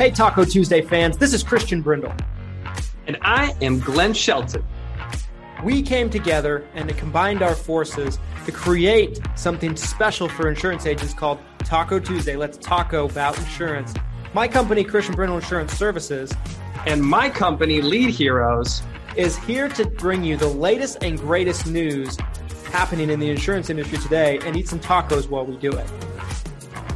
Hey, Taco Tuesday fans, this is Christian Brindle. And I am Glenn Shelton. We came together and combined our forces to create something special for insurance agents called Taco Tuesday. Let's taco about insurance. My company, Christian Brindle Insurance Services, and my company, Lead Heroes, is here to bring you the latest and greatest news happening in the insurance industry today and eat some tacos while we do it.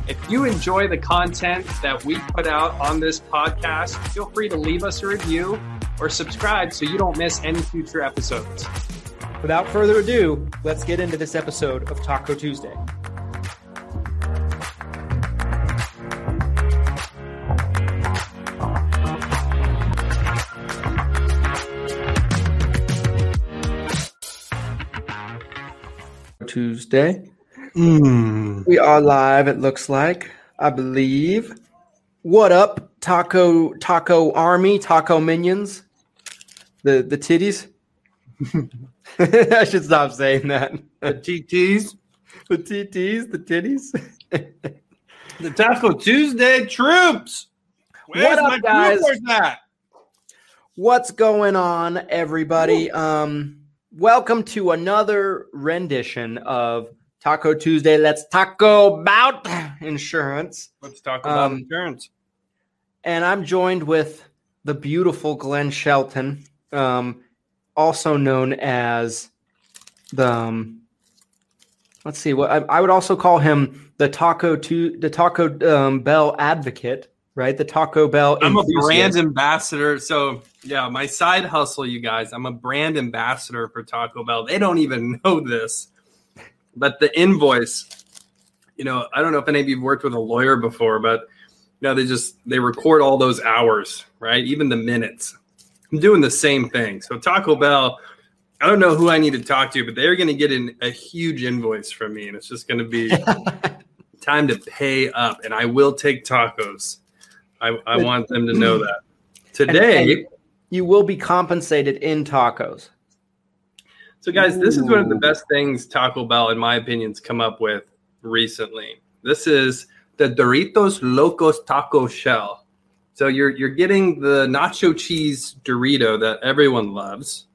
If you enjoy the content that we put out on this podcast, feel free to leave us a review or subscribe so you don't miss any future episodes. Without further ado, let's get into this episode of Taco Tuesday. Tuesday. Mm. We are live, it looks like. I believe. What up, Taco Taco Army, Taco Minions? The the titties? I should stop saying that. The TTs. The TTs, the titties. the Taco Tuesday troops. Where's what up, guys? At? What's going on, everybody? Um, welcome to another rendition of Taco Tuesday. Let's taco about insurance. Let's talk about um, insurance. And I'm joined with the beautiful Glenn Shelton, um, also known as the. Um, let's see what I, I, would also call him the Taco to the Taco um, Bell advocate, right? The Taco Bell. I'm a brand ambassador, so yeah, my side hustle, you guys. I'm a brand ambassador for Taco Bell. They don't even know this but the invoice, you know, I don't know if any of you've worked with a lawyer before, but you know, they just they record all those hours, right? Even the minutes. I'm doing the same thing. So Taco Bell, I don't know who I need to talk to, but they're going to get in a huge invoice from me, and it's just going to be time to pay up. And I will take tacos. I, I want them to know that today. And, and you will be compensated in tacos. So, guys, this is one of the best things Taco Bell, in my opinion, has come up with recently. This is the Doritos Locos Taco Shell. So you're you're getting the nacho cheese Dorito that everyone loves.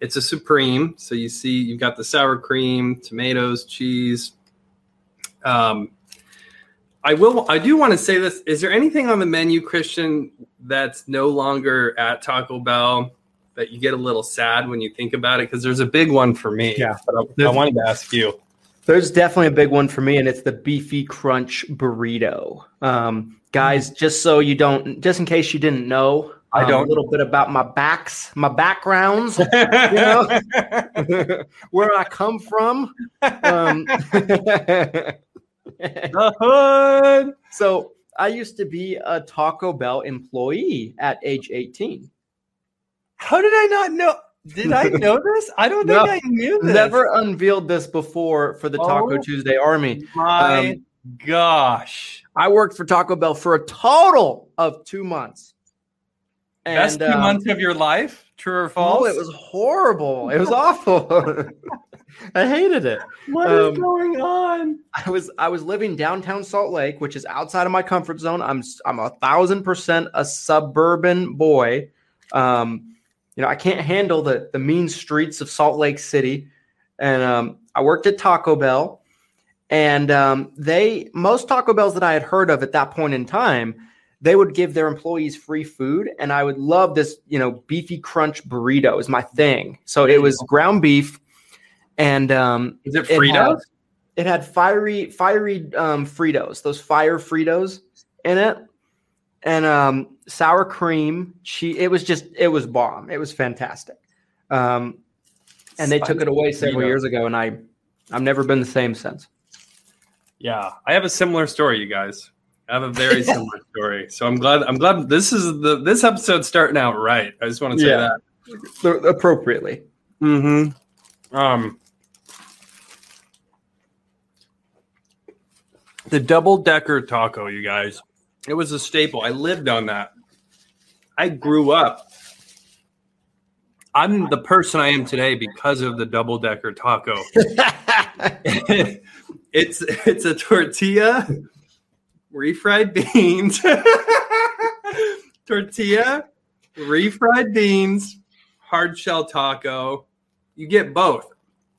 It's a supreme. So you see, you've got the sour cream, tomatoes, cheese. Um, I will. I do want to say this. Is there anything on the menu, Christian, that's no longer at Taco Bell that you get a little sad when you think about it? Because there's a big one for me. Yeah, but I, I wanted to ask you. There's definitely a big one for me, and it's the beefy crunch burrito. Um, guys, just so you don't, just in case you didn't know, I um, don't. a little bit about my backs, my backgrounds, you know, where I come from. Um, the hood. So I used to be a Taco Bell employee at age 18. How did I not know? Did I know this? I don't think no, I knew this. Never unveiled this before for the Taco oh, Tuesday Army. My um, gosh. I worked for Taco Bell for a total of two months. And, Best two um, months of your life? True or false? Oh, it was horrible. It was awful. I hated it. What um, is going on? I was I was living downtown Salt Lake, which is outside of my comfort zone. I'm I'm a thousand percent a suburban boy. Um, you know, I can't handle the the mean streets of Salt Lake City. And um, I worked at Taco Bell, and um, they most Taco Bells that I had heard of at that point in time, they would give their employees free food, and I would love this. You know, beefy crunch burrito is my thing. So it was ground beef, and um, is it Fritos? It had, it had fiery fiery um, Fritos, those fire Fritos in it and um, sour cream. She it was just it was bomb. It was fantastic. Um, and they took it away several years ago, and I I've never been the same since. Yeah, I have a similar story, you guys. I have a very similar story. So I'm glad I'm glad this is the this episode's starting out right. I just want to say yeah. that appropriately. Mm-hmm. Um. The double decker taco, you guys. It was a staple. I lived on that. I grew up. I'm the person I am today because of the double decker taco. it's it's a tortilla, refried beans, tortilla, refried beans, hard shell taco. You get both.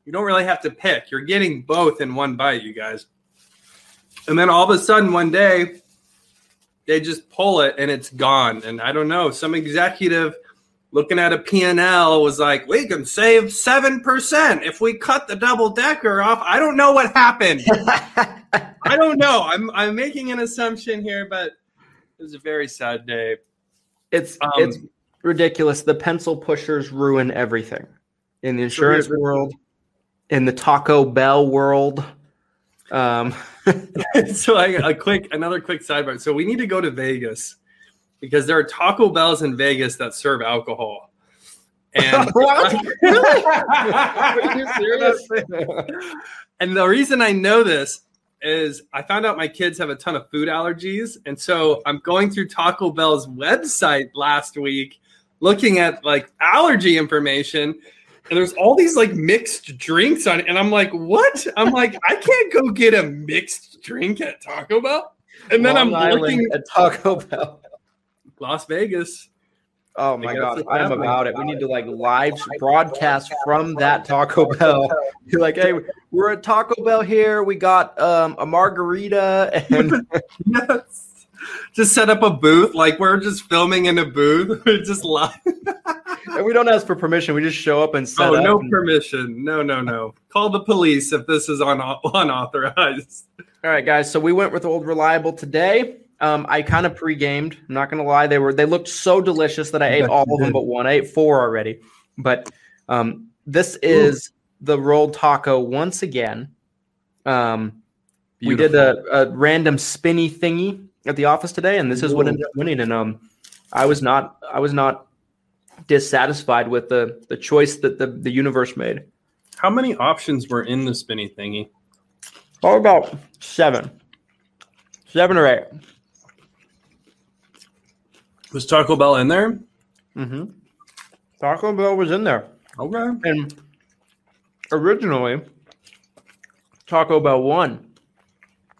You don't really have to pick. You're getting both in one bite, you guys. And then all of a sudden, one day, they just pull it and it's gone. And I don't know, some executive looking at a P&L was like, we can save 7% if we cut the double decker off. I don't know what happened. I don't know. I'm, I'm making an assumption here, but it was a very sad day. It's um, it's ridiculous. The pencil pushers ruin everything in the insurance world, in the Taco Bell world. Um, so I, a quick another quick sidebar. So we need to go to Vegas because there are Taco Bells in Vegas that serve alcohol. And Are you serious? and the reason I know this is I found out my kids have a ton of food allergies. And so I'm going through Taco Bell's website last week looking at like allergy information. And there's all these like mixed drinks on it. And I'm like, what? I'm like, I can't go get a mixed drink at Taco Bell. And then Long I'm Island looking at Taco Bell. Las Vegas. Oh my god, I am about it. We need to like live broadcast from that Taco Bell. You're like, hey, we're at Taco Bell here. We got um, a margarita and yes. Just set up a booth, like we're just filming in a booth. We're just live. And we don't ask for permission. We just show up and set oh, no and... permission. No, no, no. Call the police if this is un- unauthorized. All right, guys. So we went with old reliable today. Um, I kind of pre-gamed. I'm not gonna lie; they were they looked so delicious that I ate all of them but one. I ate four already. But um, this is Ooh. the rolled taco once again. Um, we did a, a, random spinny thingy at the office today, and this is what ended up winning. And um, I was not I was not dissatisfied with the the choice that the the universe made. How many options were in the spinny thingy? Oh, about seven, seven or eight. Was Taco Bell in there? Mm-hmm. Taco Bell was in there. Okay. And originally, Taco Bell won,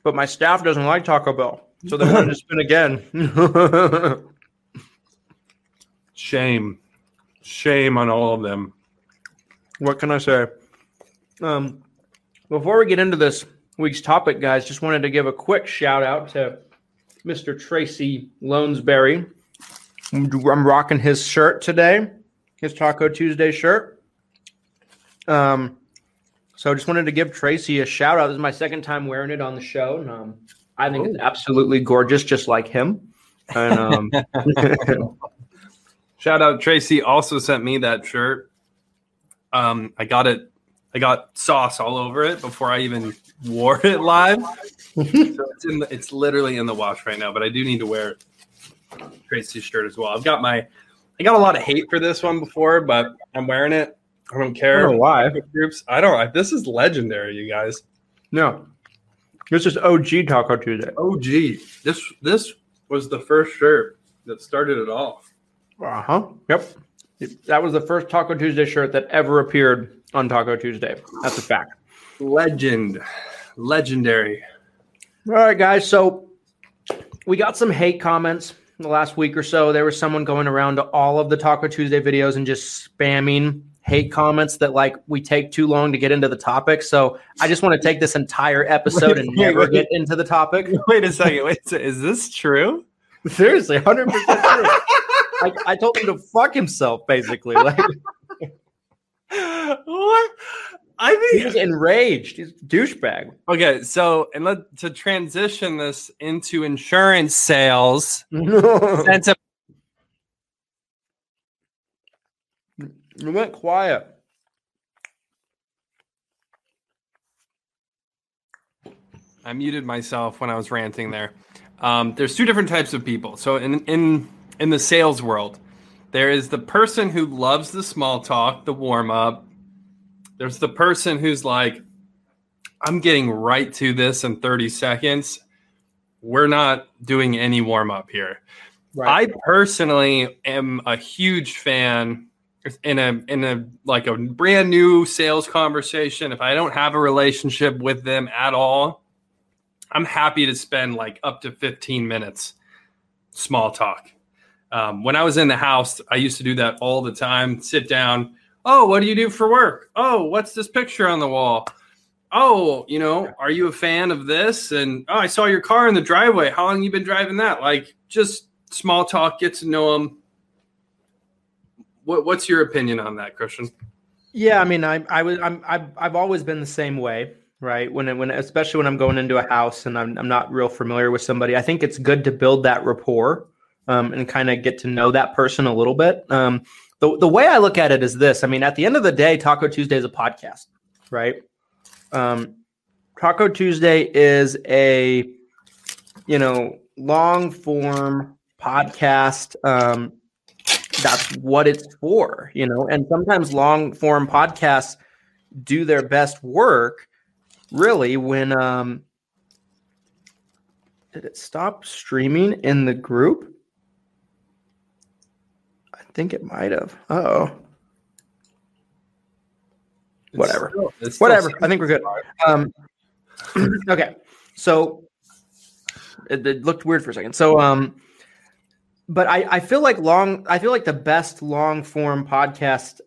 but my staff doesn't like Taco Bell, so they wanted to spin again. Shame, shame on all of them. What can I say? Um, before we get into this week's topic, guys, just wanted to give a quick shout out to Mr. Tracy Lonesberry I'm rocking his shirt today, his Taco Tuesday shirt. Um, so I just wanted to give Tracy a shout out. This is my second time wearing it on the show, and um, I think Ooh. it's absolutely gorgeous, just like him. And um, shout out Tracy also sent me that shirt. Um, I got it. I got sauce all over it before I even wore it live. so it's in the, it's literally in the wash right now, but I do need to wear. Tracy's shirt as well. I've got my, I got a lot of hate for this one before, but I'm wearing it. I don't care. I don't know why. Groups. I don't. This is legendary, you guys. No, this is OG Taco Tuesday. OG. This this was the first shirt that started it all. Uh huh. Yep. That was the first Taco Tuesday shirt that ever appeared on Taco Tuesday. That's a fact. Legend. Legendary. All right, guys. So we got some hate comments the last week or so, there was someone going around to all of the Taco Tuesday videos and just spamming hate comments that like we take too long to get into the topic. So I just want to take this entire episode and never wait, get into the topic. Wait a second. Wait, is this true? Seriously, hundred percent true. I, I told him to fuck himself, basically. Like, what? I mean, he's enraged. He's douchebag. Okay, so and let to transition this into insurance sales. sense of you went quiet. I muted myself when I was ranting there. Um, there's two different types of people. So in in in the sales world, there is the person who loves the small talk, the warm up, there's the person who's like, I'm getting right to this in 30 seconds. We're not doing any warm up here. Right. I personally am a huge fan in a in a like a brand new sales conversation. If I don't have a relationship with them at all, I'm happy to spend like up to 15 minutes small talk. Um, when I was in the house, I used to do that all the time. Sit down. Oh, what do you do for work? Oh, what's this picture on the wall? Oh, you know, are you a fan of this? And oh, I saw your car in the driveway. How long you been driving that? Like just small talk, get to know them. What, what's your opinion on that, Christian? Yeah, I mean, I I was I'm I've, I've always been the same way, right? When when especially when I'm going into a house and I'm I'm not real familiar with somebody, I think it's good to build that rapport um, and kind of get to know that person a little bit. Um, the the way I look at it is this: I mean, at the end of the day, Taco Tuesday is a podcast, right? Um, Taco Tuesday is a you know long form podcast. Um, that's what it's for, you know. And sometimes long form podcasts do their best work really when um did it stop streaming in the group? I think it might have. Oh. Whatever. Still, Whatever. I think we're good. Um okay. So it, it looked weird for a second. So um but I, I feel like long I feel like the best long form podcast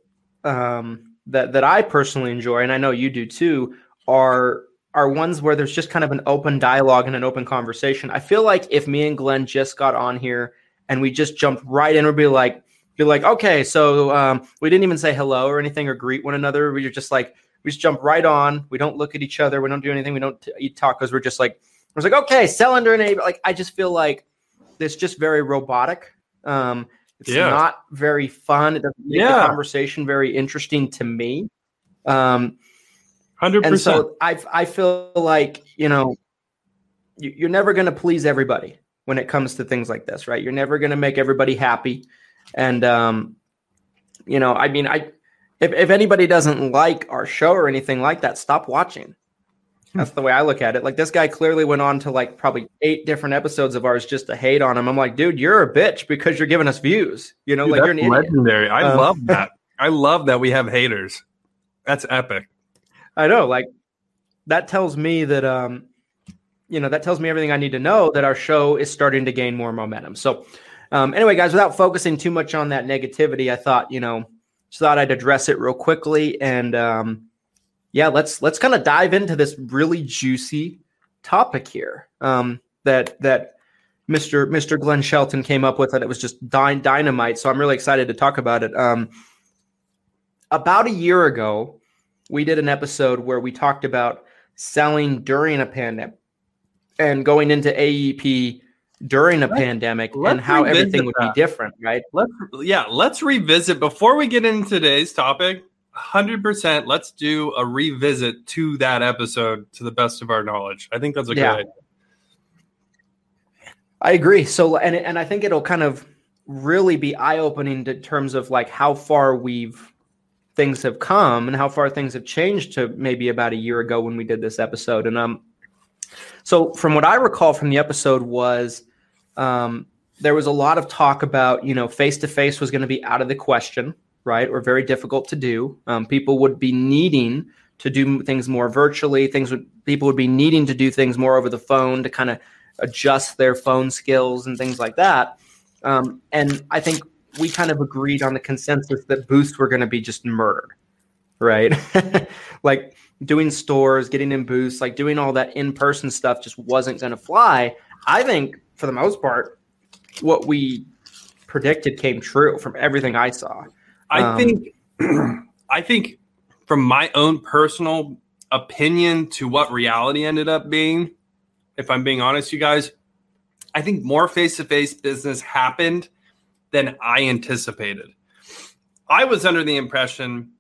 um, that that I personally enjoy, and I know you do too, are are ones where there's just kind of an open dialogue and an open conversation. I feel like if me and Glenn just got on here and we just jumped right in, we'd be like, be like, okay, so um, we didn't even say hello or anything or greet one another. We are just like, we just jump right on. We don't look at each other. We don't do anything. We don't t- eat tacos. We're just like, we're like, okay, Cylinder and A. Like, I just feel like it's just very robotic. Um, it's yeah. not very fun. It doesn't make yeah. the conversation very interesting to me. Um, Hundred percent. And So I I feel like you know you, you're never going to please everybody when it comes to things like this, right? You're never going to make everybody happy, and um, you know, I mean, I if if anybody doesn't like our show or anything like that, stop watching. That's the way I look at it. Like this guy clearly went on to like probably eight different episodes of ours just to hate on him. I'm like, dude, you're a bitch because you're giving us views. You know, dude, like you're an legendary. Idiot. I um, love that. I love that we have haters. That's epic. I know. Like that tells me that um, you know, that tells me everything I need to know that our show is starting to gain more momentum. So um, anyway, guys, without focusing too much on that negativity, I thought, you know, just thought I'd address it real quickly and um yeah, let's let's kind of dive into this really juicy topic here. Um, that that Mr. Mr. Glenn Shelton came up with, that it was just dy- dynamite. So I'm really excited to talk about it. Um, about a year ago, we did an episode where we talked about selling during a pandemic and going into AEP during a let's, pandemic let's and how everything would that. be different, right? Let's yeah, let's revisit before we get into today's topic. 100% let's do a revisit to that episode to the best of our knowledge. I think that's a yeah. good idea. I agree. So and and I think it'll kind of really be eye-opening in terms of like how far we've things have come and how far things have changed to maybe about a year ago when we did this episode. And um so from what I recall from the episode was um there was a lot of talk about, you know, face to face was going to be out of the question right, or very difficult to do. Um, people would be needing to do things more virtually. Things would people would be needing to do things more over the phone to kind of adjust their phone skills and things like that. Um, and I think we kind of agreed on the consensus that booths were going to be just murdered, right? like doing stores, getting in booths, like doing all that in person stuff just wasn't going to fly. I think for the most part, what we predicted came true from everything I saw. I um, think I think from my own personal opinion to what reality ended up being, if I'm being honest, you guys, I think more face-to-face business happened than I anticipated. I was under the impression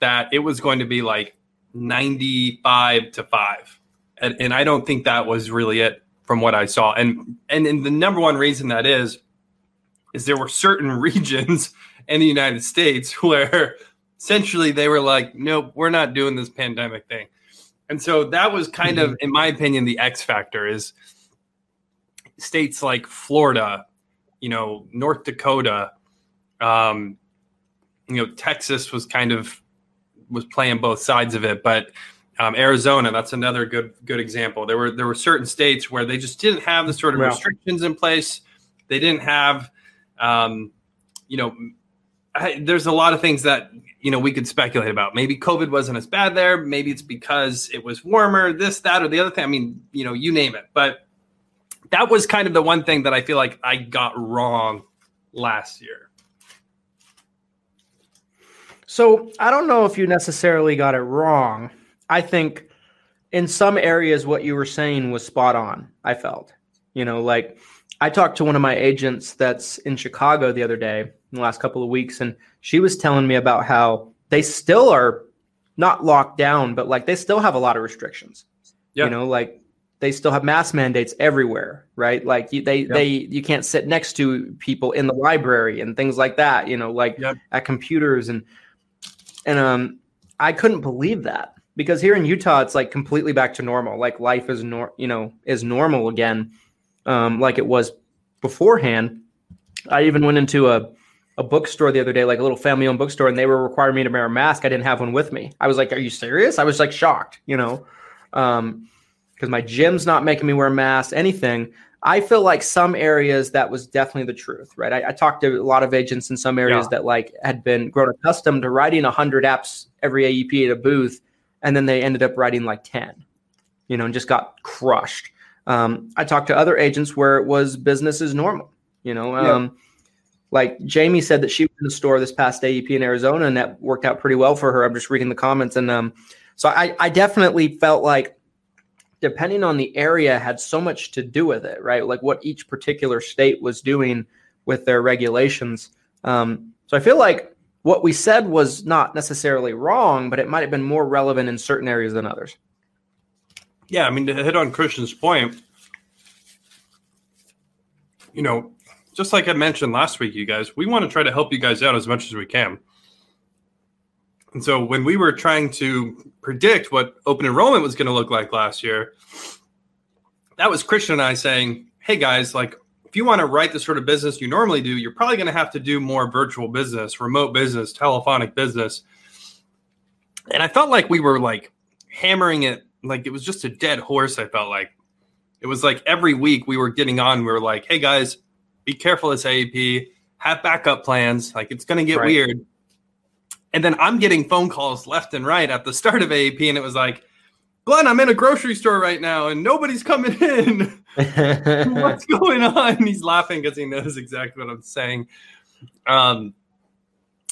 that it was going to be like 95 to 5. And, and I don't think that was really it from what I saw. And, and and the number one reason that is is there were certain regions in the United States where essentially they were like, nope, we're not doing this pandemic thing. And so that was kind mm-hmm. of, in my opinion, the X factor is states like Florida, you know, North Dakota, um, you know, Texas was kind of was playing both sides of it, but um, Arizona, that's another good good example. There were there were certain states where they just didn't have the sort of restrictions in place. They didn't have Um, you know, I, there's a lot of things that you know we could speculate about. Maybe COVID wasn't as bad there. Maybe it's because it was warmer. This, that, or the other thing. I mean, you know, you name it. But that was kind of the one thing that I feel like I got wrong last year. So I don't know if you necessarily got it wrong. I think in some areas what you were saying was spot on. I felt, you know, like I talked to one of my agents that's in Chicago the other day in the last couple of weeks, and she was telling me about how they still are not locked down, but like they still have a lot of restrictions. Yeah. You know, like they still have mask mandates everywhere, right? Like you, they they you can't sit next to people in the library and things like that. You know, like at computers and and um, I couldn't believe that because here in Utah it's like completely back to normal. Like life is nor you know is normal again, um, like it was beforehand. I even went into a a bookstore the other day, like a little family owned bookstore, and they were requiring me to wear a mask. I didn't have one with me. I was like, "Are you serious?" I was like shocked, you know. Um, because my gym's not making me wear a mask, anything. I feel like some areas that was definitely the truth, right? I, I talked to a lot of agents in some areas yeah. that like had been grown accustomed to writing hundred apps every AEP at a booth, and then they ended up writing like ten, you know, and just got crushed. Um, I talked to other agents where it was business as normal, you know. Um, yeah. Like Jamie said that she was in the store this past AEP in Arizona, and that worked out pretty well for her. I'm just reading the comments, and um, so I, I definitely felt like depending on the area had so much to do with it right like what each particular state was doing with their regulations um, so i feel like what we said was not necessarily wrong but it might have been more relevant in certain areas than others. Yeah i mean to hit on christian's point you know just like i mentioned last week you guys we want to try to help you guys out as much as we can. And so when we were trying to predict what open enrollment was going to look like last year, that was Christian and I saying, hey guys, like if you want to write the sort of business you normally do, you're probably going to have to do more virtual business, remote business, telephonic business. And I felt like we were like hammering it like it was just a dead horse. I felt like it was like every week we were getting on, we were like, hey guys, be careful as AEP, have backup plans. Like it's going to get right. weird. And then I'm getting phone calls left and right at the start of AEP, and it was like, Glenn, I'm in a grocery store right now and nobody's coming in. What's going on? He's laughing because he knows exactly what I'm saying. Um,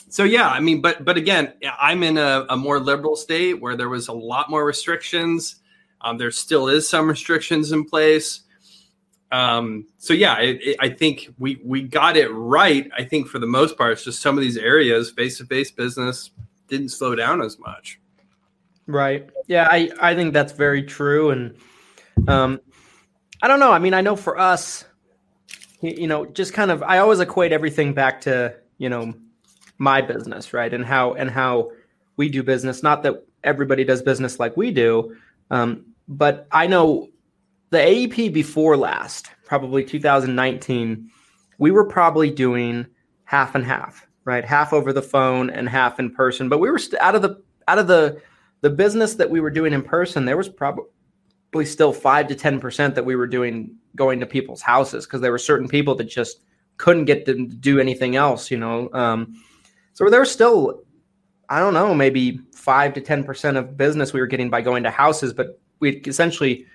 so yeah, I mean, but but again, I'm in a, a more liberal state where there was a lot more restrictions. Um, there still is some restrictions in place. Um, so yeah, it, it, I think we we got it right. I think for the most part, it's just some of these areas, face to face business didn't slow down as much. Right. Yeah, I I think that's very true, and um, I don't know. I mean, I know for us, you know, just kind of, I always equate everything back to you know my business, right, and how and how we do business. Not that everybody does business like we do, um, but I know the AEP before last, probably 2019, we were probably doing half and half, right? Half over the phone and half in person. But we were st- out of the out of the the business that we were doing in person. There was probably still five to ten percent that we were doing going to people's houses because there were certain people that just couldn't get them to do anything else, you know. Um, so there was still, I don't know, maybe five to ten percent of business we were getting by going to houses, but we essentially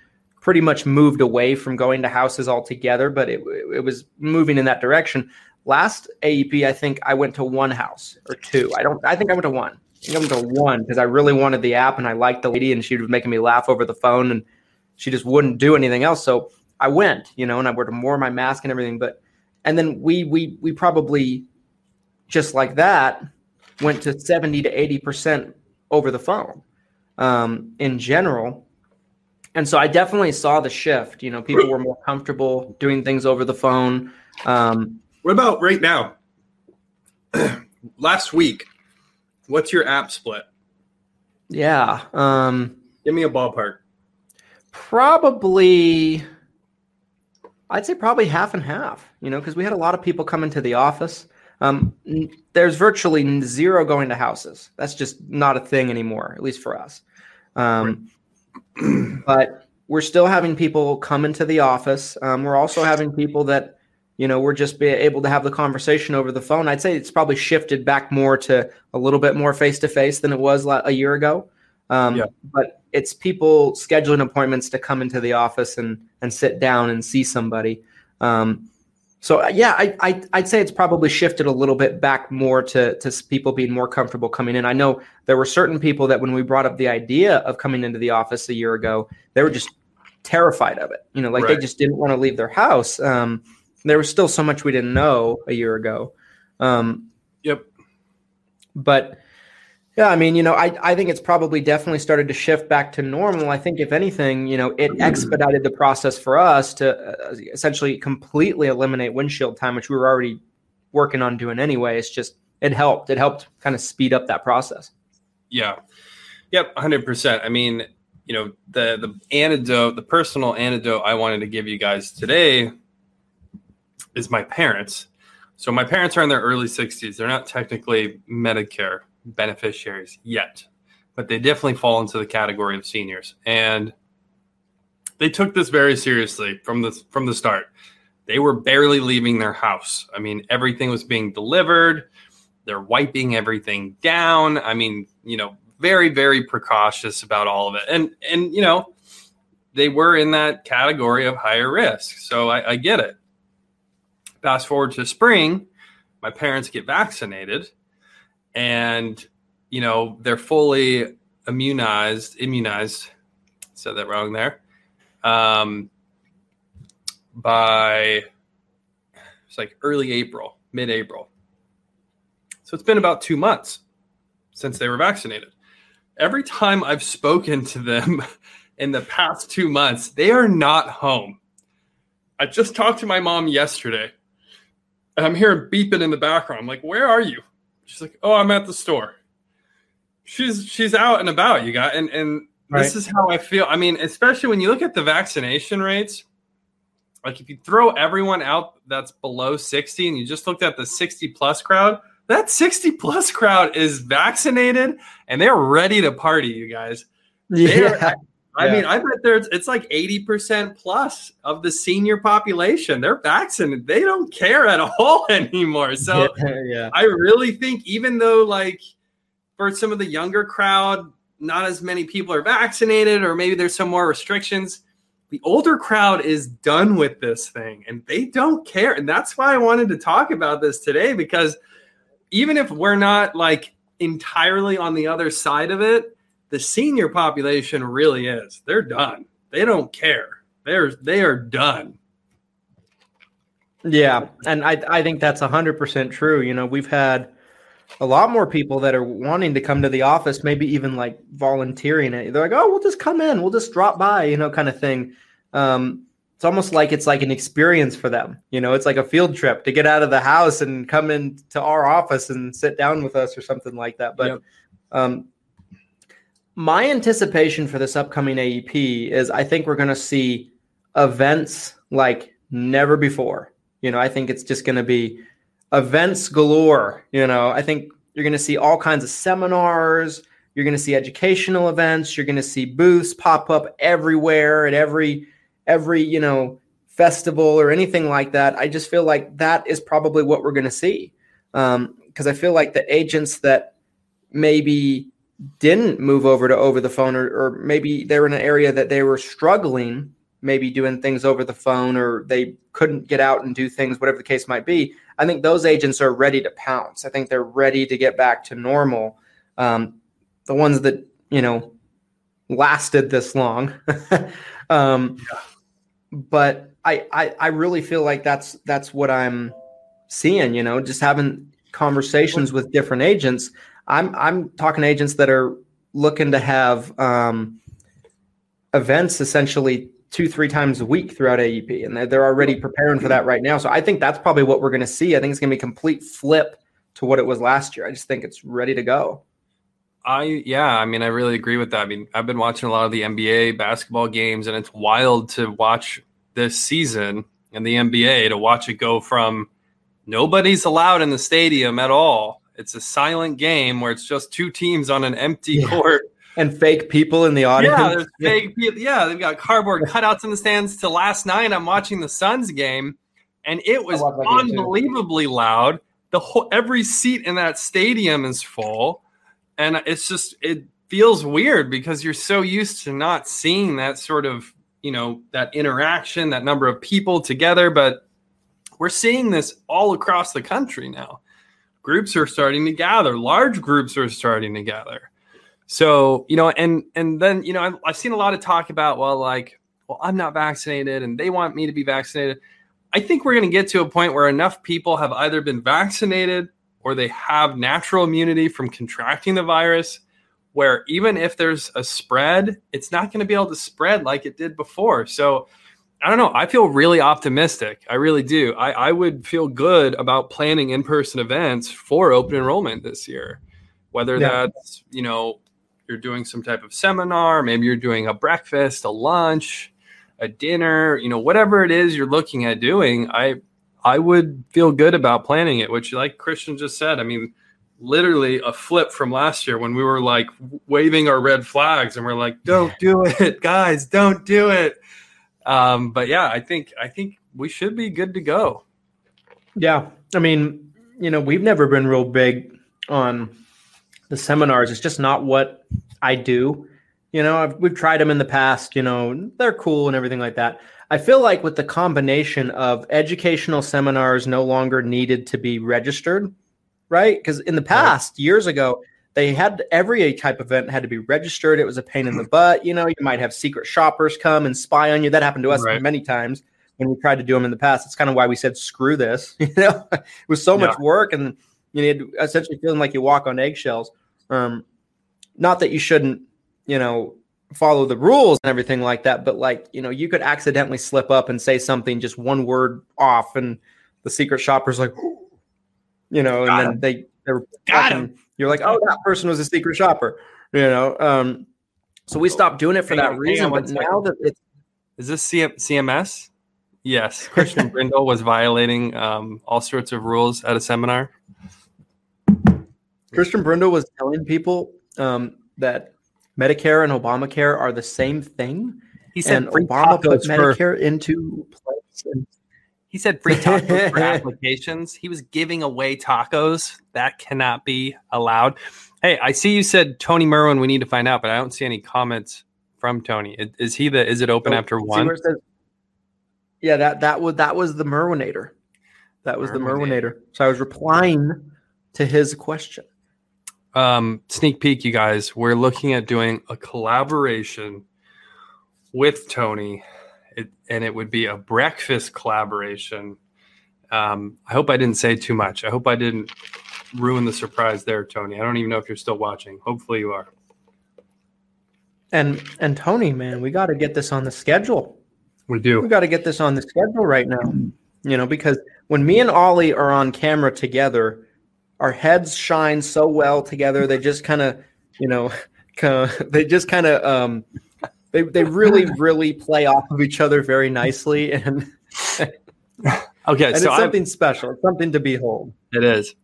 pretty much moved away from going to houses altogether, but it, it was moving in that direction. Last AEP, I think I went to one house or two. I don't. I think I went to one. I think I went to one because I really wanted the app and I liked the lady and she was making me laugh over the phone and she just wouldn't do anything else. So I went, you know, and I wore more my mask and everything. But and then we we we probably just like that went to seventy to eighty percent over the phone um, in general and so I definitely saw the shift. You know, people were more comfortable doing things over the phone. Um, what about right now? Last week, what's your app split? Yeah. Um, Give me a ballpark. Probably, I'd say probably half and half. You know, because we had a lot of people come into the office. Um, there's virtually zero going to houses. That's just not a thing anymore, at least for us. Um, right but we're still having people come into the office. Um, we're also having people that you know we're just be able to have the conversation over the phone i'd say it's probably shifted back more to a little bit more face to face than it was a year ago um, yeah. but it's people scheduling appointments to come into the office and and sit down and see somebody um, so uh, yeah I, I i'd say it's probably shifted a little bit back more to to people being more comfortable coming in i know there were certain people that when we brought up the idea of coming into the office a year ago they were just terrified of it you know like right. they just didn't want to leave their house um, there was still so much we didn't know a year ago. Um, yep. But yeah, I mean, you know, I, I think it's probably definitely started to shift back to normal. I think, if anything, you know, it expedited the process for us to uh, essentially completely eliminate windshield time, which we were already working on doing anyway. It's just, it helped. It helped kind of speed up that process. Yeah. Yep. 100%. I mean, you know, the, the antidote, the personal antidote I wanted to give you guys today is my parents. So my parents are in their early 60s. They're not technically Medicare beneficiaries yet, but they definitely fall into the category of seniors. And they took this very seriously from the from the start. They were barely leaving their house. I mean, everything was being delivered. They're wiping everything down. I mean, you know, very very precautious about all of it. And and you know, they were in that category of higher risk. So I, I get it. Fast forward to spring, my parents get vaccinated, and you know they're fully immunized. Immunized, said that wrong there. Um, by it's like early April, mid-April. So it's been about two months since they were vaccinated. Every time I've spoken to them in the past two months, they are not home. I just talked to my mom yesterday and I'm hearing beeping in the background. I'm like, where are you? She's like, oh, I'm at the store. She's she's out and about, you got, and and right. this is how I feel. I mean, especially when you look at the vaccination rates. Like if you throw everyone out that's below 60 and you just looked at the 60 plus crowd, that 60 plus crowd is vaccinated and they're ready to party, you guys. Yeah. I mean, I bet there's it's like 80% plus of the senior population. They're vaccinated. They don't care at all anymore. So yeah, yeah. I really think even though like for some of the younger crowd, not as many people are vaccinated, or maybe there's some more restrictions. The older crowd is done with this thing and they don't care. And that's why I wanted to talk about this today because even if we're not like entirely on the other side of it, the senior population really is. They're done. They don't care. They're they are done. Yeah, and I I think that's hundred percent true. You know, we've had a lot more people that are wanting to come to the office, maybe even like volunteering it. They're like, oh, we'll just come in, we'll just drop by, you know, kind of thing. Um, it's almost like it's like an experience for them. You know, it's like a field trip to get out of the house and come into our office and sit down with us or something like that. But yep. um, my anticipation for this upcoming AEP is I think we're going to see events like never before. You know, I think it's just going to be events galore. You know, I think you're going to see all kinds of seminars. You're going to see educational events. You're going to see booths pop up everywhere at every every you know festival or anything like that. I just feel like that is probably what we're going to see because um, I feel like the agents that maybe didn't move over to over the phone, or, or maybe they're in an area that they were struggling, maybe doing things over the phone, or they couldn't get out and do things, whatever the case might be. I think those agents are ready to pounce. I think they're ready to get back to normal. Um, the ones that you know lasted this long, um, but I, I I really feel like that's that's what I'm seeing. You know, just having conversations with different agents. I'm I'm talking to agents that are looking to have um, events essentially two three times a week throughout AEP, and they're, already preparing for that right now. So I think that's probably what we're going to see. I think it's going to be a complete flip to what it was last year. I just think it's ready to go. I yeah, I mean, I really agree with that. I mean, I've been watching a lot of the NBA basketball games, and it's wild to watch this season in the NBA to watch it go from nobody's allowed in the stadium at all it's a silent game where it's just two teams on an empty yeah. court and fake people in the audience. Yeah, there's fake people. Yeah, they've got cardboard cutouts in the stands. To last night, I'm watching the Suns game, and it was love that game, too. unbelievably loud. The whole every seat in that stadium is full, and it's just it feels weird because you're so used to not seeing that sort of you know that interaction, that number of people together, but we're seeing this all across the country now. Groups are starting to gather, large groups are starting to gather. So, you know, and and then, you know, I've, I've seen a lot of talk about, well, like, well, I'm not vaccinated and they want me to be vaccinated. I think we're going to get to a point where enough people have either been vaccinated or they have natural immunity from contracting the virus where even if there's a spread, it's not going to be able to spread like it did before. So, I don't know. I feel really optimistic. I really do. I, I would feel good about planning in person events for open enrollment this year. Whether Yeah. that's, you know, you're doing some type of seminar, maybe you're doing a breakfast, a lunch, a dinner, you know, whatever it is you're looking at doing, I I would feel good about planning it, which like Christian just said, I mean, literally a flip from last year when we were like waving our red flags and we're like, don't do it, guys, don't do it. Um, but yeah, I think I think we should be good to go. Yeah. I mean, you know, we've never been real big on the seminars. It's just not what I do. You know, I've, we've tried them in the past, you know, they're cool and everything like that. I feel like with the combination of educational seminars no longer needed to be registered, right? Because in the past, years ago, they had every type of event had to be registered. It was a pain in the butt. You know, you might have secret shoppers come and spy on you. That happened to us Right. many times when we tried to do them in the past. It's kind of why we said screw this. You know, it was so much work, and you know, essentially feeling like you walk on eggshells. Um, not that you shouldn't, you know, follow the rules and everything like that, but like you know, you could accidentally slip up and say something just one word off, and the secret shopper's like, you know, and Got then they they're Got fucking- You're like, oh, that person was a secret shopper, you know. Um, so we stopped doing it for Hang that on, reason. But now that it's Is this CM- CMS? Yes, Christian Brindle was violating um, all sorts of rules at a seminar. Christian Brindle was telling people um, that Medicare and Obamacare are the same thing, He said and Obama put tacos for Medicare into place. And he said free tacos for applications. He was giving away tacos. That cannot be allowed. Hey, I see you said Tony Merwin. We need to find out, but I don't see any comments from Tony. Is, he the? Is it open Oh, after one? says- yeah, that that was that was the Merwinator. That was the Merwinator. Merwinator. So I was replying to his question. um, sneak peek, you guys. We're looking at doing a collaboration with Tony, it, and it would be a breakfast collaboration. Um, I hope I didn't say too much. I hope I didn't ruin the surprise there, Tony. I don't even know if you're still watching. Hopefully, you are. And and Tony, man, we got to get this on the schedule. We do. We got to get this on the schedule right now. You know, because when me and Ollie are on camera together, our heads shine so well together. They just kind of, you know, kinda, they just kind of, um, they they really really play off of each other very nicely, and Okay, and so it's something special. It's something to behold. it is.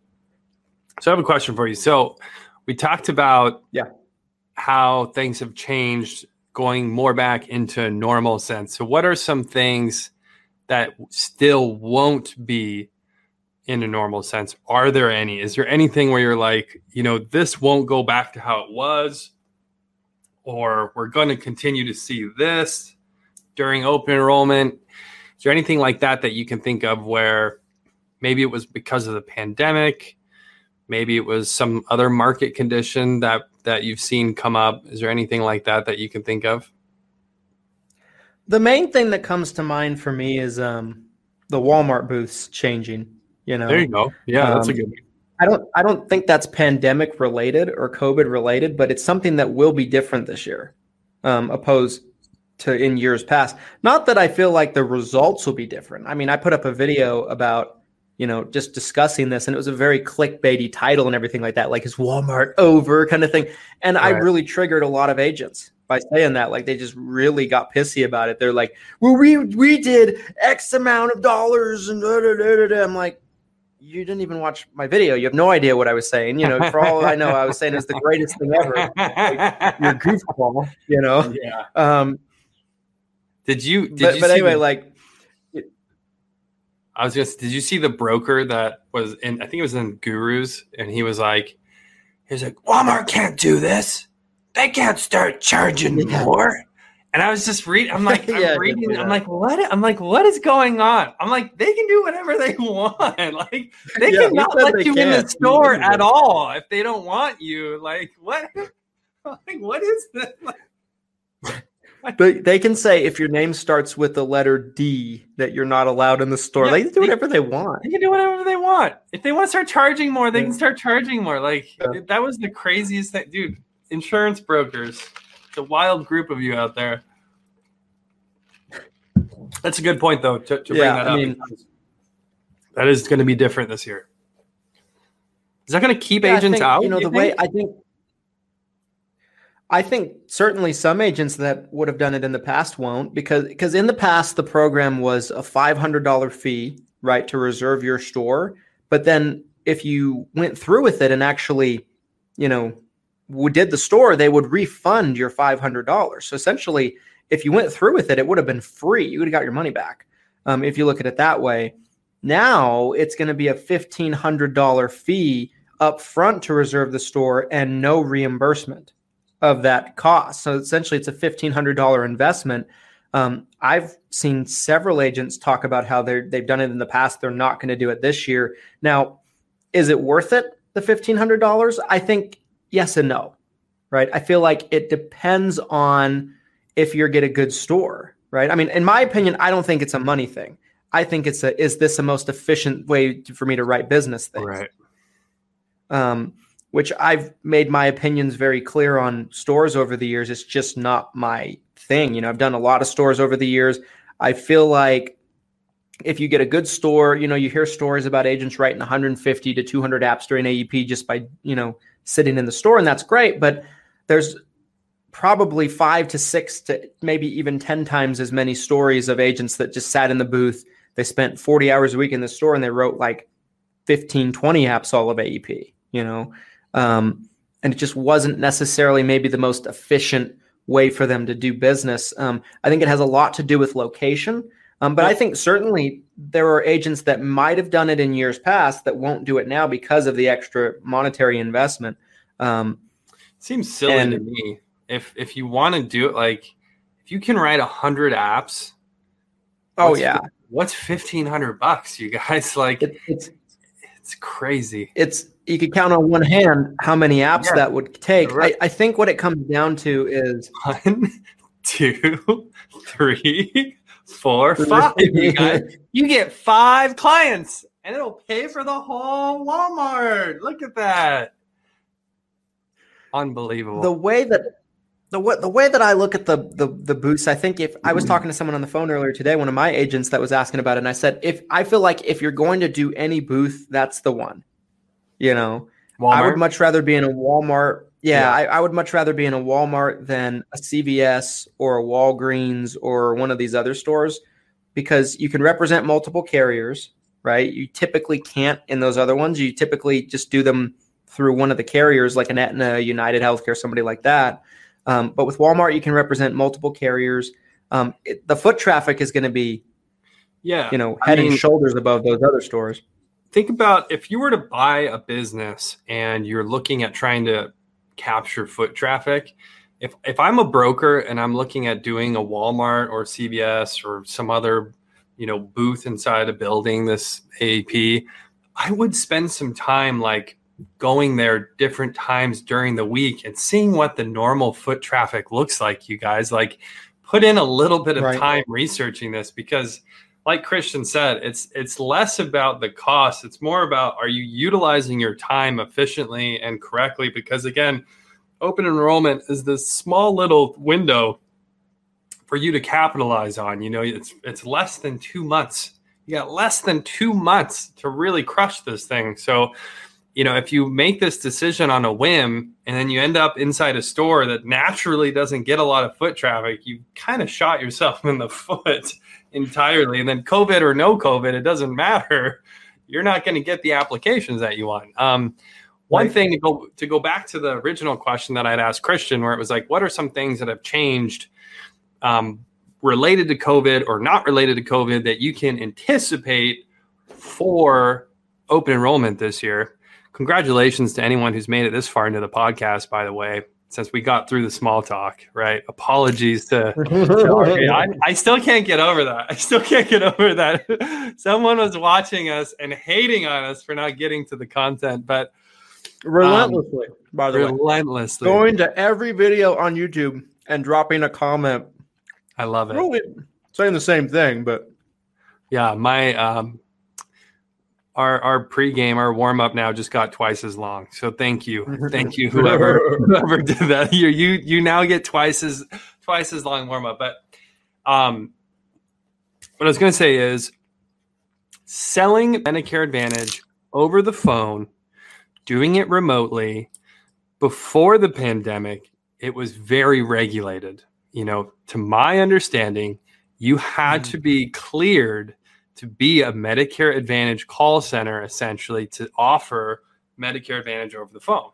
So I have a question for you. So we talked about Yeah. how things have changed going more back into a normal sense. So what are some things that still won't be in a normal sense? Are there any? Is there anything where you're like, you know, this won't go back to how it was or we're going to continue to see this during open enrollment? Is there anything like that that you can think of where maybe it was because of the pandemic? Maybe it was some other market condition that that you've seen come up. Is there anything like that that you can think of? The main thing that comes to mind for me is um, the Walmart booths changing. You know, There you go. Yeah, that's a Um, good one. I don't I don't think that's pandemic related or COVID related, but it's something that will be different this year, um, opposed to in years past. Not that I feel like the results will be different. I mean, I put up a video about you know just discussing this, and it was a very clickbaity title and everything like that, like is Walmart over kind of thing, and I really triggered a lot of agents by saying that. Like they just really got pissy about it. They're like, "Well, we we did X amount of dollars," and da, da, da. I'm like you didn't even watch my video. You have no idea what I was saying. You know, for all I know, I was saying it's the greatest thing ever. You're goofball, you know. yeah. Um, Did you? Did but you but see anyway, the- like, I was just, did you see the broker that was in, I think it was in Gurus, and he was like, he was like, Walmart can't do this. They can't start charging Yeah. more. And I was just reading, I'm like, I'm Yeah, reading, I'm like, what? I'm like, what is going on? I'm like, they can do whatever they want. Like, they Yeah, cannot let they you in the store at all if they don't want you. Like, what? Like, what is this? Like, But they can say if your name starts with the letter D that you're not allowed in the store. They can do they- whatever they want. They can do whatever they want. If they want to start charging more, they can start charging more. Like that was the craziest thing, dude. Insurance brokers, it's a wild group of you out there. That's a good point, though, to, to bring Yeah, that I up. mean- that is going to be different this year. Is that going to keep Yeah, agents think, out? You know, you the way? I think I think certainly some agents that would have done it in the past won't because because in the past the program was a five hundred dollar fee, right, to reserve your store. But then if you went through with it and actually, you know, did the store, they would refund your five hundred dollars. So essentially, if you went through with it, it would have been free. You would have got your money back. Um, if you look at it that way. Now it's going to be a fifteen hundred dollar fee up front to reserve the store and no reimbursement of that cost. So essentially, it's a fifteen hundred dollar investment. Um, I've seen several agents talk about how they've done it in the past. They're not going to do it this year. Now, is it worth it? The fifteen hundred dollars? I think yes and no. Right? I feel like it depends on if you get a good store. Right? I mean, in my opinion, I don't think it's a money thing. I think it's a is this the most efficient way to, for me to write business things? right. um, which I've made my opinions very clear on stores over the years. It's just not my thing. You know, I've done a lot of stores over the years. I feel like if you get a good store, you know, you hear stories about agents writing 150 to 200 apps during AEP just by, you know, sitting in the store, and that's great. But there's probably five to six to maybe even 10 times as many stories of agents that just sat in the booth. They spent 40 hours a week in the store and they wrote like 15, 20 apps all of AEP, you know? Um, and it just wasn't necessarily maybe the most efficient way for them to do business. Um, I think it has a lot to do with location. Um, but I think certainly there are agents that might have done it in years past that won't do it now because of the extra monetary investment. Um, Seems silly to me. If if you want to do it, like if you can write a hundred apps, oh yeah, what's fifteen hundred bucks, you guys? Like it, it's it's crazy. it's you could count on one hand how many apps Yeah. that would take. Right. I, I think what it comes down to is One, two, three, four, five. You guys, you get five clients, and it'll pay for the whole Walmart. Look at that. Unbelievable. the way that the what the way that I look at the the the booths, I think if I was talking to someone on the phone earlier today, one of my agents that was asking about it, and I said, if I feel like if you're going to do any booth, that's the one. You know, I would much rather be in a Walmart. Yeah, Yeah. I, I would much rather be in a Walmart than a CVS or a Walgreens or one of these other stores because you can represent multiple carriers, right? You typically can't in those other ones. You typically just do them through one of the carriers, like an Aetna, United Healthcare, somebody like that. Um, but with Walmart, you can represent multiple carriers. Um, it, the foot traffic is going to be, yeah. you know, I head mean- and shoulders above those other stores. think about if you were to buy a business and you're looking at trying to capture foot traffic if if i'm a broker and i'm looking at doing a walmart or cvs or some other you know booth inside a building this AEP i would spend some time like going there different times during the week and seeing what the normal foot traffic looks like you guys like put in a little bit of Right. time researching this because like Christian said, it's it's less about the cost. It's more about are you utilizing your time efficiently and correctly? Because again, open enrollment is this small little window for you to capitalize on. You know, it's it's less than two months. You got less than two months to really crush this thing. So, you know, if you make this decision on a whim and then you end up inside a store that naturally doesn't get a lot of foot traffic, you kind of shot yourself in the foot entirely. And then COVID or no COVID, it doesn't matter. You're not going to get the applications that you want. Um, one Right. thing to go to go back to the original question that I'd asked Christian, where it was like, what are some things that have changed um, related to COVID or not related to COVID that you can anticipate for open enrollment this year. Congratulations to anyone who's made it this far into the podcast, by the way, since we got through the small talk, right? Apologies to, I, I still can't get over that. I still can't get over that. Someone was watching us and hating on us for not getting to the content, but relentlessly, um, by the relentlessly. way, relentlessly going to every video on YouTube and dropping a comment. I love it. Really saying the same thing, but yeah, my um, our our pregame, our warm up now just got twice as long. So thank you, thank you, whoever whoever did that. You you you now get twice as twice as long warm up. But um, what I was going to say is selling Medicare Advantage over the phone, doing it remotely before the pandemic, it was very regulated. You know, to my understanding, you had mm. to be cleared to be a Medicare Advantage call center essentially to offer Medicare Advantage over the phone.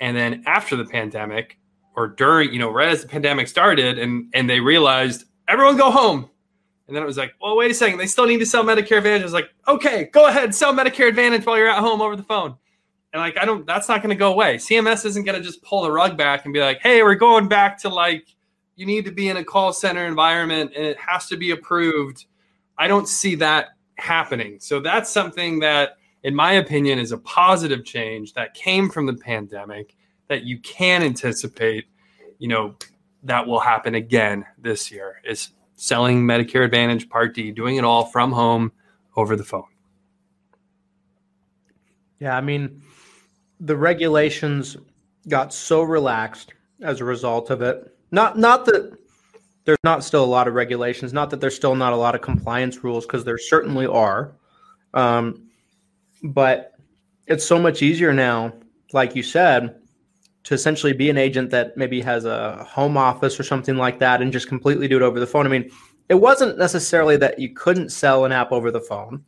And then after the pandemic, or during, you know, right as the pandemic started, and and they realized everyone go home. And then it was like, well, wait a second, they still need to sell Medicare Advantage. I was like, okay, go ahead, sell Medicare Advantage while you're at home over the phone. And like, I don't, that's not going to go away. CMS isn't going to just pull the rug back and be like, hey, we're going back to like, you need to be in a call center environment and it has to be approved I don't see that happening. So that's something that, in my opinion, is a positive change that came from the pandemic that you can anticipate, you know, that will happen again this year is selling Medicare Advantage Part D, doing it all from home over the phone. Yeah, I mean, the regulations got so relaxed as a result of it. Not not that there's not still a lot of regulations. Not that there's still not a lot of compliance rules, because there certainly are. Um, but it's so much easier now, like you said, to essentially be an agent that maybe has a home office or something like that and just completely do it over the phone. I mean, it wasn't necessarily that you couldn't sell an app over the phone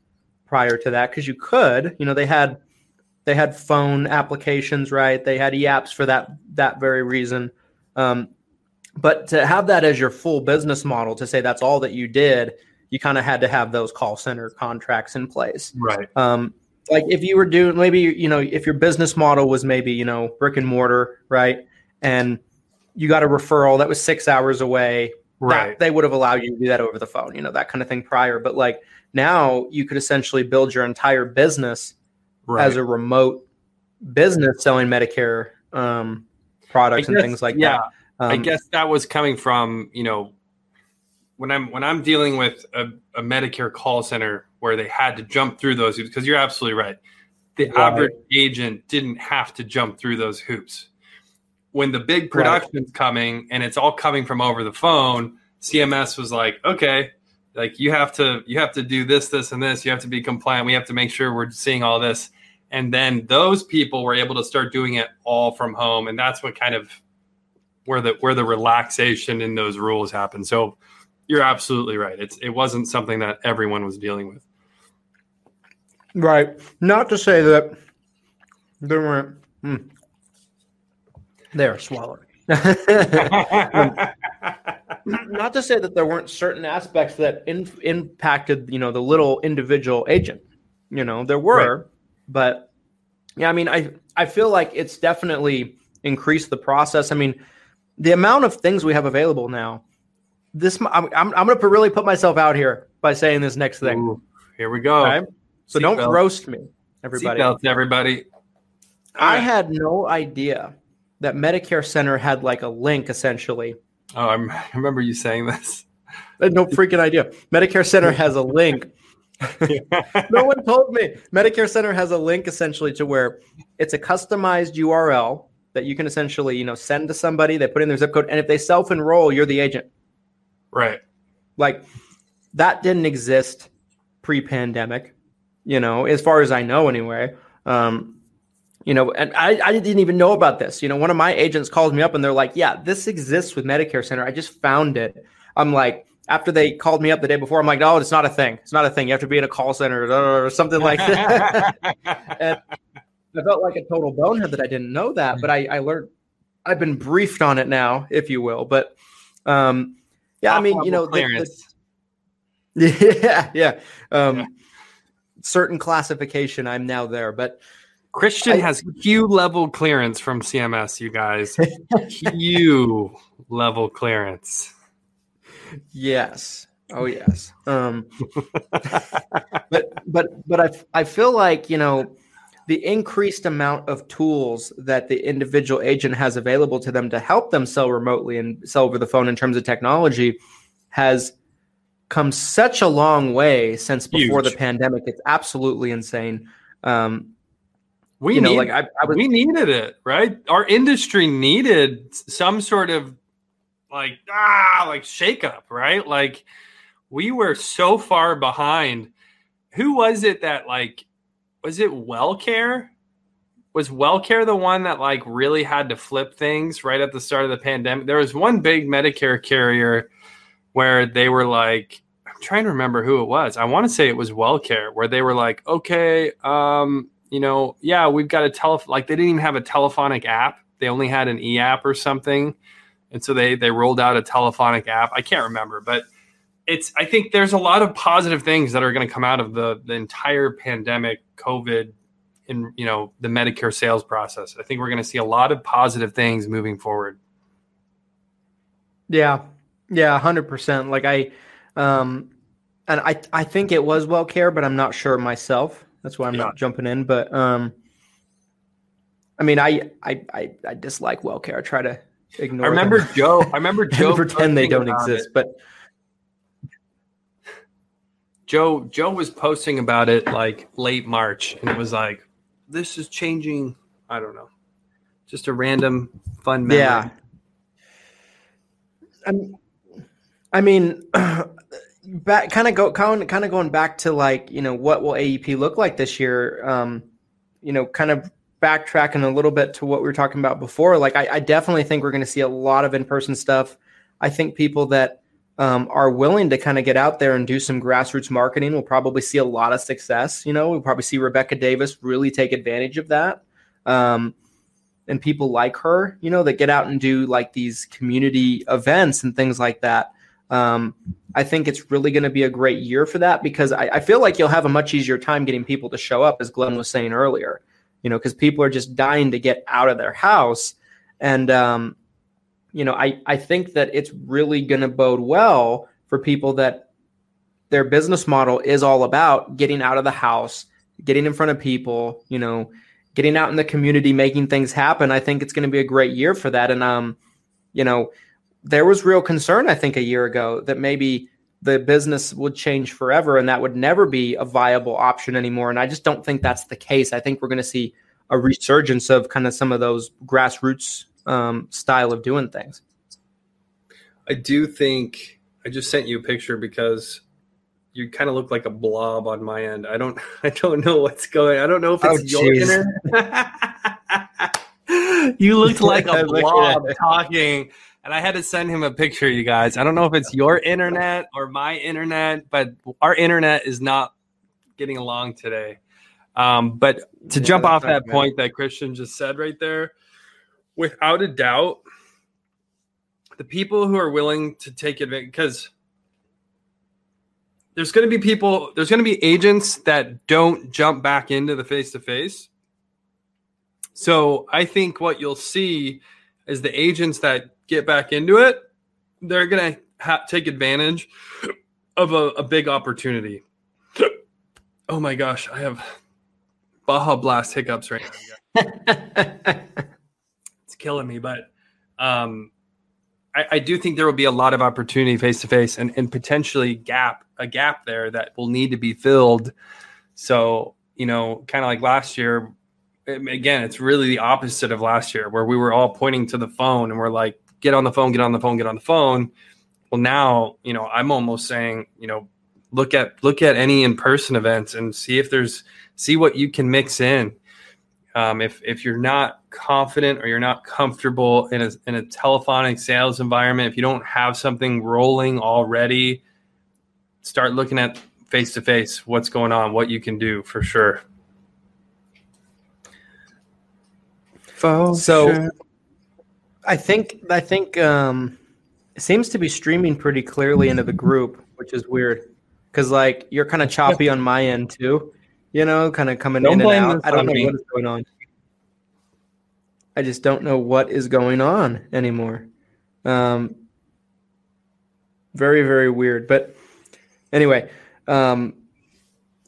prior to that because you could. You know, they had they had phone applications, right? They had e-apps for that that very reason. Um, but to have that as your full business model, to say that's all that you did, you kind of had to have those call center contracts in place. Right. Um, like if you were doing maybe you know if your business model was maybe you know brick and mortar, right, and you got a referral that was six hours away, right? they would have allowed you to do that over the phone, you know that kind of thing prior. But like now, you could essentially build your entire business right. as a remote business selling Medicare um, products guess, and things like yeah. that. Um, I guess that was coming from you know when I'm when I'm dealing with a, a Medicare call center where they had to jump through those hoops because you're absolutely right. The right. average agent didn't have to jump through those hoops. When the big production's right. coming and it's all coming from over the phone, CMS was like, okay, like you have to you have to do this, this, and this. You have to be compliant. We have to make sure we're seeing all this. And then those people were able to start doing it all from home, and that's what kind of where the where the relaxation in those rules happened. So you're absolutely right. It's it wasn't something that everyone was dealing with. Right. Not to say that there weren't. Hmm, there, swallowed. not to say that there weren't certain aspects that in, impacted, you know, the little individual agent. You know, there were, right. but yeah, I mean, I I feel like it's definitely increased the process. I mean, the amount of things we have available now. This I'm I'm, I'm going to really put myself out here by saying this next thing. Ooh, here we go. Okay? So Seat don't roast me, everybody. Seatbelts, everybody. I right. had no idea that Medicare Center had like a link essentially. Oh, I'm, I remember you saying this. I had no freaking idea. Medicare Center has a link. no one told me. Medicare Center has a link essentially to where it's a customized URL that you can essentially, you know, send to somebody, they put in their zip code, and if they self-enroll, you're the agent. Right. Like that didn't exist pre-pandemic, you know, as far as I know anyway. Um, you know, and I, I didn't even know about this. You know, one of my agents calls me up and they're like, Yeah, this exists with Medicare Center. I just found it. I'm like, after they called me up the day before, I'm like, no, it's not a thing. It's not a thing. You have to be in a call center or something like that. and, I felt like a total bonehead that I didn't know that, but I, I learned. I've been briefed on it now, if you will. But um, yeah, I mean, you know, the, the, yeah, yeah. Um, yeah. certain classification, I'm now there. But Christian I, has Q level clearance from CMS, you guys. Q level clearance. Yes. Oh yes. Um, but but but I I feel like you know the increased amount of tools that the individual agent has available to them to help them sell remotely and sell over the phone in terms of technology has come such a long way since before Huge. the pandemic. It's absolutely insane. Um, we you know, need, like I, I was, we needed it, right? Our industry needed some sort of like ah like shakeup, right? Like we were so far behind. Who was it that like was it WellCare? Was WellCare the one that like really had to flip things right at the start of the pandemic? There was one big Medicare carrier where they were like, I'm trying to remember who it was. I want to say it was WellCare, where they were like, okay, um, you know, yeah, we've got a tele like they didn't even have a telephonic app. They only had an e app or something. And so they they rolled out a telephonic app. I can't remember, but it's I think there's a lot of positive things that are going to come out of the the entire pandemic, COVID, and you know the Medicare sales process. I think we're going to see a lot of positive things moving forward. Yeah, yeah, hundred percent. Like I, um, and I I think it was WellCare, but I'm not sure myself. That's why I'm yeah. not jumping in. But um, I mean, I I I, I dislike WellCare. I try to ignore. I remember. Joe. I remember Joe. pretend they don't exist, it. but Joe Joe was posting about it like late March, and it was like, "This is changing." I don't know, just a random fun memory. Yeah. I mean, back kind of go kind of, kind of going back to like you know what will AEP look like this year? Um, you know, kind of backtracking a little bit to what we were talking about before. Like, I, I definitely think we're going to see a lot of in person stuff. I think people that um, are willing to kind of get out there and do some grassroots marketing, we'll probably see a lot of success. You know, we'll probably see Rebecca Davis really take advantage of that. Um, and people like her, you know, that get out and do like these community events and things like that. Um, I think it's really going to be a great year for that because I, I, feel like you'll have a much easier time getting people to show up, as Glenn was saying earlier, you know, because people are just dying to get out of their house. And, um, you know, I, I think that it's really going to bode well for people that their business model is all about getting out of the house, getting in front of people, you know, getting out in the community, making things happen. I think it's going to be a great year for that. And, um, you know, there was real concern, I think, a year ago that maybe the business would change forever and that would never be a viable option anymore. And I just don't think that's the case. I think we're going to see a resurgence of kind of some of those grassroots um, style of doing things. I do think I just sent you a picture because you kind of look like a blob on my end. I don't I don't know what's going. I don't know if it's oh, your internet. you looked like a blob talking and I had to send him a picture, you guys. I don't know if it's your internet or my internet, but our internet is not getting along today. Um, but to yeah, jump off that man. point that Christian just said right there, without a doubt, the people who are willing to take advantage, because there's going to be people, there's going to be agents that don't jump back into the face to face. So I think what you'll see is the agents that get back into it, they're going to ha- take advantage of a, a big opportunity. Oh my gosh, I have Baja Blast hiccups right now. killing me. But um, I, I, do think there will be a lot of opportunity face to face and and potentially gap a gap there that will need to be filled. So you know, kind of like last year. Again, it's really the opposite of last year, where we were all pointing to the phone and we're like, "Get on the phone, get on the phone, get on the phone." Well, now you know, I'm almost saying, you know, look at look at any in person events and see if there's see what you can mix in um, if if you're not confident or you're not comfortable in a in a telephonic sales environment, if you don't have something rolling already, start looking at face to face what's going on, what you can do for sure. so sure. I think I think um, it seems to be streaming pretty clearly into the group, which is weird because like you're kind of choppy on my end too. You know, kind of coming Don't in and out. I don't know me. what is going on. I just don't know what is going on anymore. Um, very, very weird. But anyway, um,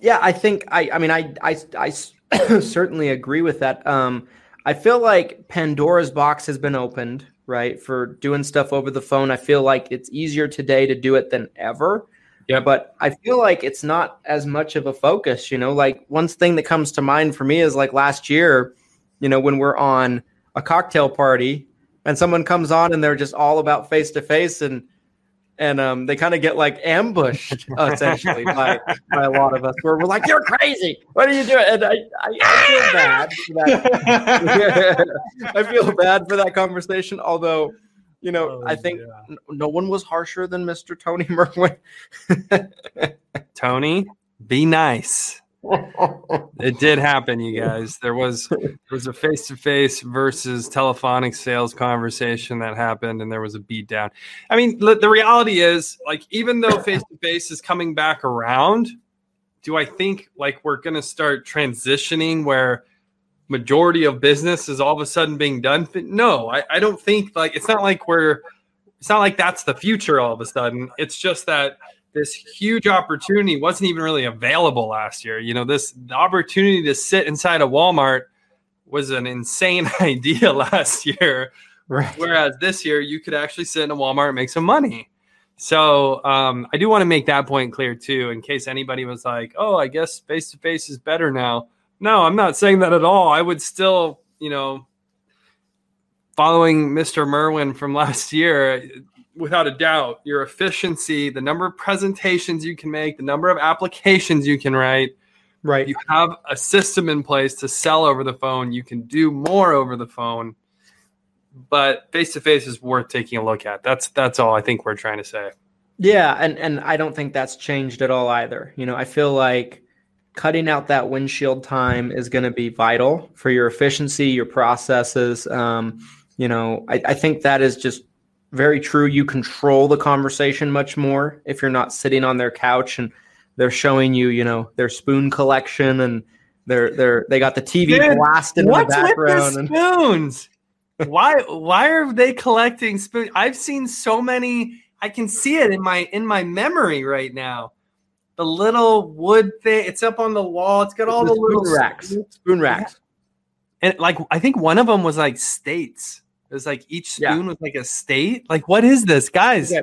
yeah, I think I, I mean, I, I, I certainly agree with that. Um, I feel like Pandora's box has been opened, right, for doing stuff over the phone. I feel like it's easier today to do it than ever. Yeah, But I feel like it's not as much of a focus, you know. Like one thing that comes to mind for me is like last year, you know, when we're on a cocktail party and someone comes on and they're just all about face to face and and um, they kind of get like ambushed essentially by, by a lot of us where we're like, You're crazy. What are you doing? And I, I, I feel bad for that. I feel bad for that conversation, although you know, Oh, I think n- no one was harsher than Mr. Tony Merwin. Tony, be nice. It did happen, you guys. There was there was a face to face versus telephonic sales conversation that happened, and there was a beat down. I mean, the, the reality is, like, even though face to face is coming back around, do I think like we're gonna start transitioning where majority of business is all of a sudden being done? No, I, I don't think like it's not like we're it's not like that's the future all of a sudden. It's just that this huge opportunity wasn't even really available last year. You know, this the opportunity to sit inside a Walmart was an insane idea last year. right. Whereas this year, you could actually sit in a Walmart and make some money. So um, I do want to make that point clear too, in case anybody was like, "Oh, I guess face to face is better now." No, I'm not saying that at all. I would still, you know, following Mr. Merwin from last year, without a doubt, your efficiency, the number of presentations you can make, the number of applications you can write, Right. you have a system in place to sell over the phone. You can do more over the phone, but face to face is worth taking a look at. That's that's all I think we're trying to say. Yeah, and and I don't think that's changed at all either. You know, I feel like cutting out that windshield time is going to be vital for your efficiency, your processes. Um, you know, I, I think that is just very true. You control the conversation much more if you're not sitting on their couch and they're showing you, you know, their spoon collection and they're they're they got the TV Dude, blasting in the What's with background. the and, spoons? why why are they collecting spoons? I've seen so many. I can see it in my in my memory right now. The little wood thing. It's up on the wall. It's got all the, the little spoon racks. Spoon racks. And like I think one of them was like states. It was like each Yeah. spoon was like a state. Like what is this, guys? Yeah.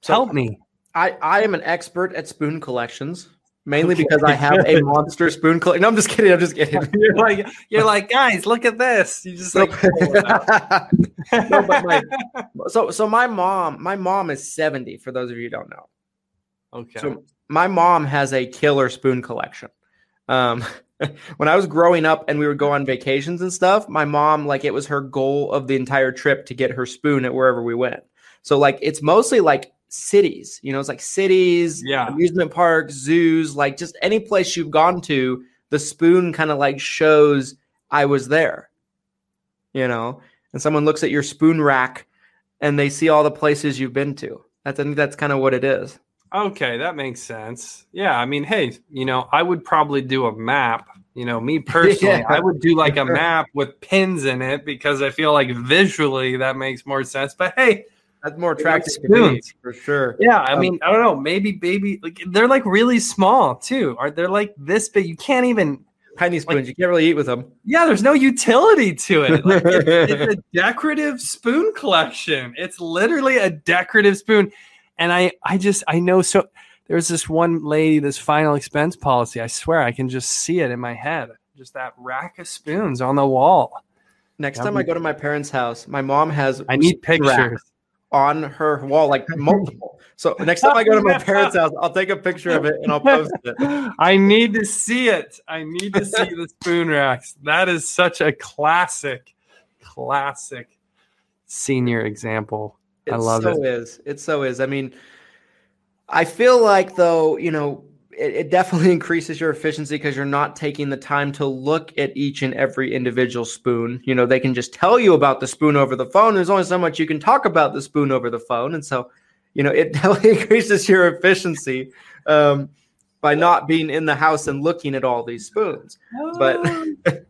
So- Help me. I, I am an expert at spoon collections, mainly because I have a monster spoon collection. No, I'm just kidding. I'm just kidding. You're like you're like guys, look at this. You just like pull it out. No, but my- so so my mom, my mom is 70. For those of you who don't know, okay. so my mom has a killer spoon collection. Um, when I was growing up and we would go on vacations and stuff, my mom like it was her goal of the entire trip to get her spoon at wherever we went. So like it's mostly like cities, you know, it's like cities, Yeah. amusement parks, zoos, like just any place you've gone to, the spoon kind of like shows I was there. You know, and someone looks at your spoon rack and they see all the places you've been to. That's I think that's kind of what it is. Okay, that makes sense. Yeah, I mean, hey, you know, I would probably do a map. You know, me personally, Yeah. I would do like a map with pins in it because I feel like visually that makes more sense. But hey, That's more attractive to me spoons. for sure. yeah, I Um, mean, I don't know, maybe baby, like they're like really small too. Are they're like this big? You can't even. Tiny spoons, you can't really eat with them. Yeah, there's no utility to it. Like, it's, it's a decorative spoon collection. It's literally a decorative spoon. And I, I just, I know so. There's this one lady, this final expense policy. I swear, I can just see it in my head. Just that rack of spoons on the wall. Next That'd time I go to my parents' house, my mom has I need pictures. on her wall, like multiple. So next time I go to my parents' house, I'll take a picture of it and I'll post it. I need to see it. I need to see the spoon racks. That is such a classic, classic senior example. It I love so is. It so is. I mean, I feel like though, you know, it, it definitely increases your efficiency because you're not taking the time to look at each and every individual spoon. You know, they can just tell you about the spoon over the phone. There's only so much you can talk about the spoon over the phone, and so, you know, it definitely increases your efficiency. Um, by not being in the house and looking at all these spoons. But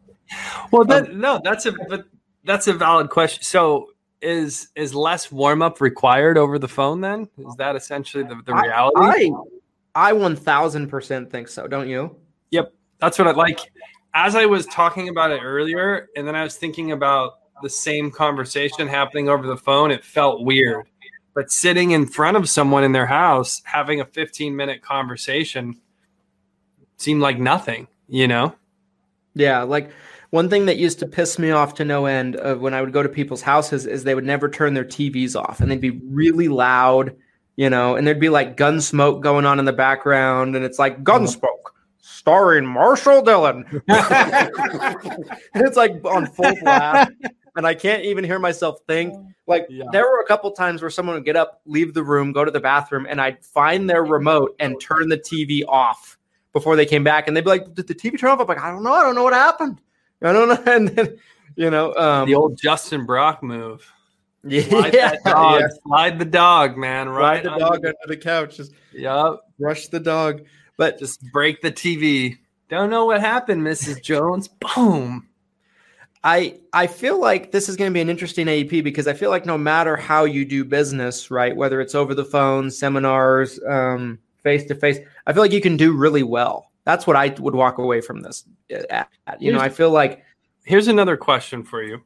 well, that, no, that's a but that's a valid question. So is is less warm up required over the phone? Then is that essentially the, the reality? I I one thousand percent think so. Don't you? Yep, that's what I like. As I was talking about it earlier, and then I was thinking about the same conversation happening over the phone. It felt weird, but sitting in front of someone in their house having a fifteen minute conversation seemed like nothing. You know? Yeah, like one thing that used to piss me off to no end of when I would go to people's houses is they would never turn their TVs off and they'd be really loud, you know, and there'd be like Gunsmoke going on in the background and it's like Gunsmoke uh-huh. starring Marshal Dillon. and it's like on full blast and I can't even hear myself think. Like yeah. there were a couple times where someone would get up, leave the room, go to the bathroom and I'd find their remote and turn the TV off before they came back and they'd be like, "Did the TV turn off?" I'm like, "I don't know. I don't know what happened." I don't know. And then, you know, um, the old Justin Brock move. Yeah, slide, dog, yeah. slide the dog, man. Right, the dog under the couch. Just yep, brush the dog, but just break the TV. Don't know what happened, Mrs. Jones. Boom. I I feel like this is going to be an interesting AEP because I feel like no matter how you do business, right, whether it's over the phone, seminars, face to face, I feel like you can do really well. That's what I would walk away from this at. You know, I feel like here's another question for you.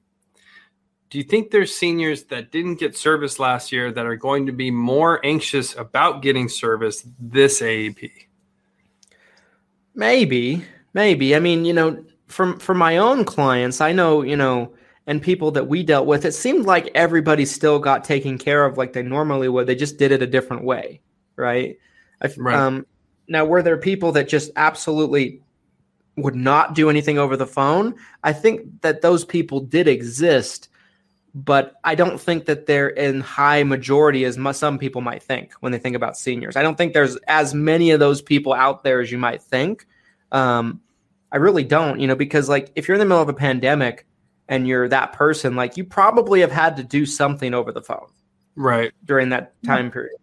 Do you think there's seniors that didn't get service last year that are going to be more anxious about getting service this AEP? Maybe, maybe. I mean, you know, from from my own clients, I know, you know, and people that we dealt with, it seemed like everybody still got taken care of like they normally would. They just did it a different way, right? I, right. Um, now, were there people that just absolutely would not do anything over the phone? I think that those people did exist, but I don't think that they're in high majority as some people might think when they think about seniors. I don't think there's as many of those people out there as you might think. Um, I really don't, you know, because like if you're in the middle of a pandemic and you're that person, like you probably have had to do something over the phone, right, during that time period.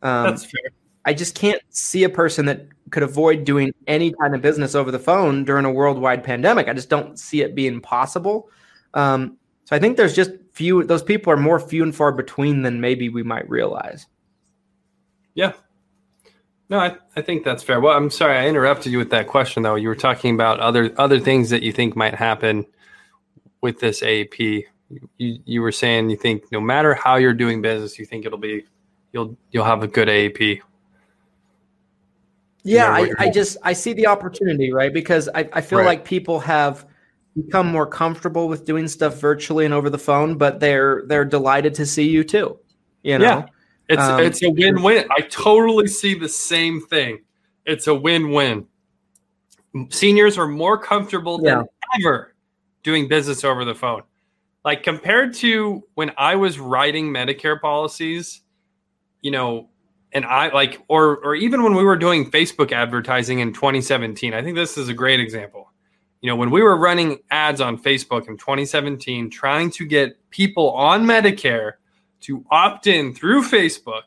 Um, That's fair. I just can't see a person that could avoid doing any kind of business over the phone during a worldwide pandemic. I just don't see it being possible. Um, so I think there's just few, those people are more few and far between than maybe we might realize. Yeah. No, I, I think that's fair. Well, I'm sorry I interrupted you with that question though. You were talking about other other things that you think might happen with this AEP. You you were saying you think no matter how you're doing business, you think it'll be you'll you'll have a good AEP. Yeah, I, I, just I see the opportunity, right? Because I, I feel right. like people have become more comfortable with doing stuff virtually and over the phone, but they're they're delighted to see you too. You know, yeah. it's um, it's a win win. I totally see the same thing. It's a win win. Seniors are more comfortable yeah. than ever doing business over the phone. Like compared to when I was writing Medicare policies, you know, and I like, or or even when we were doing Facebook advertising in 2017, I think this is a great example. You know, when we were running ads on Facebook in 2017, trying to get people on Medicare to opt in through Facebook,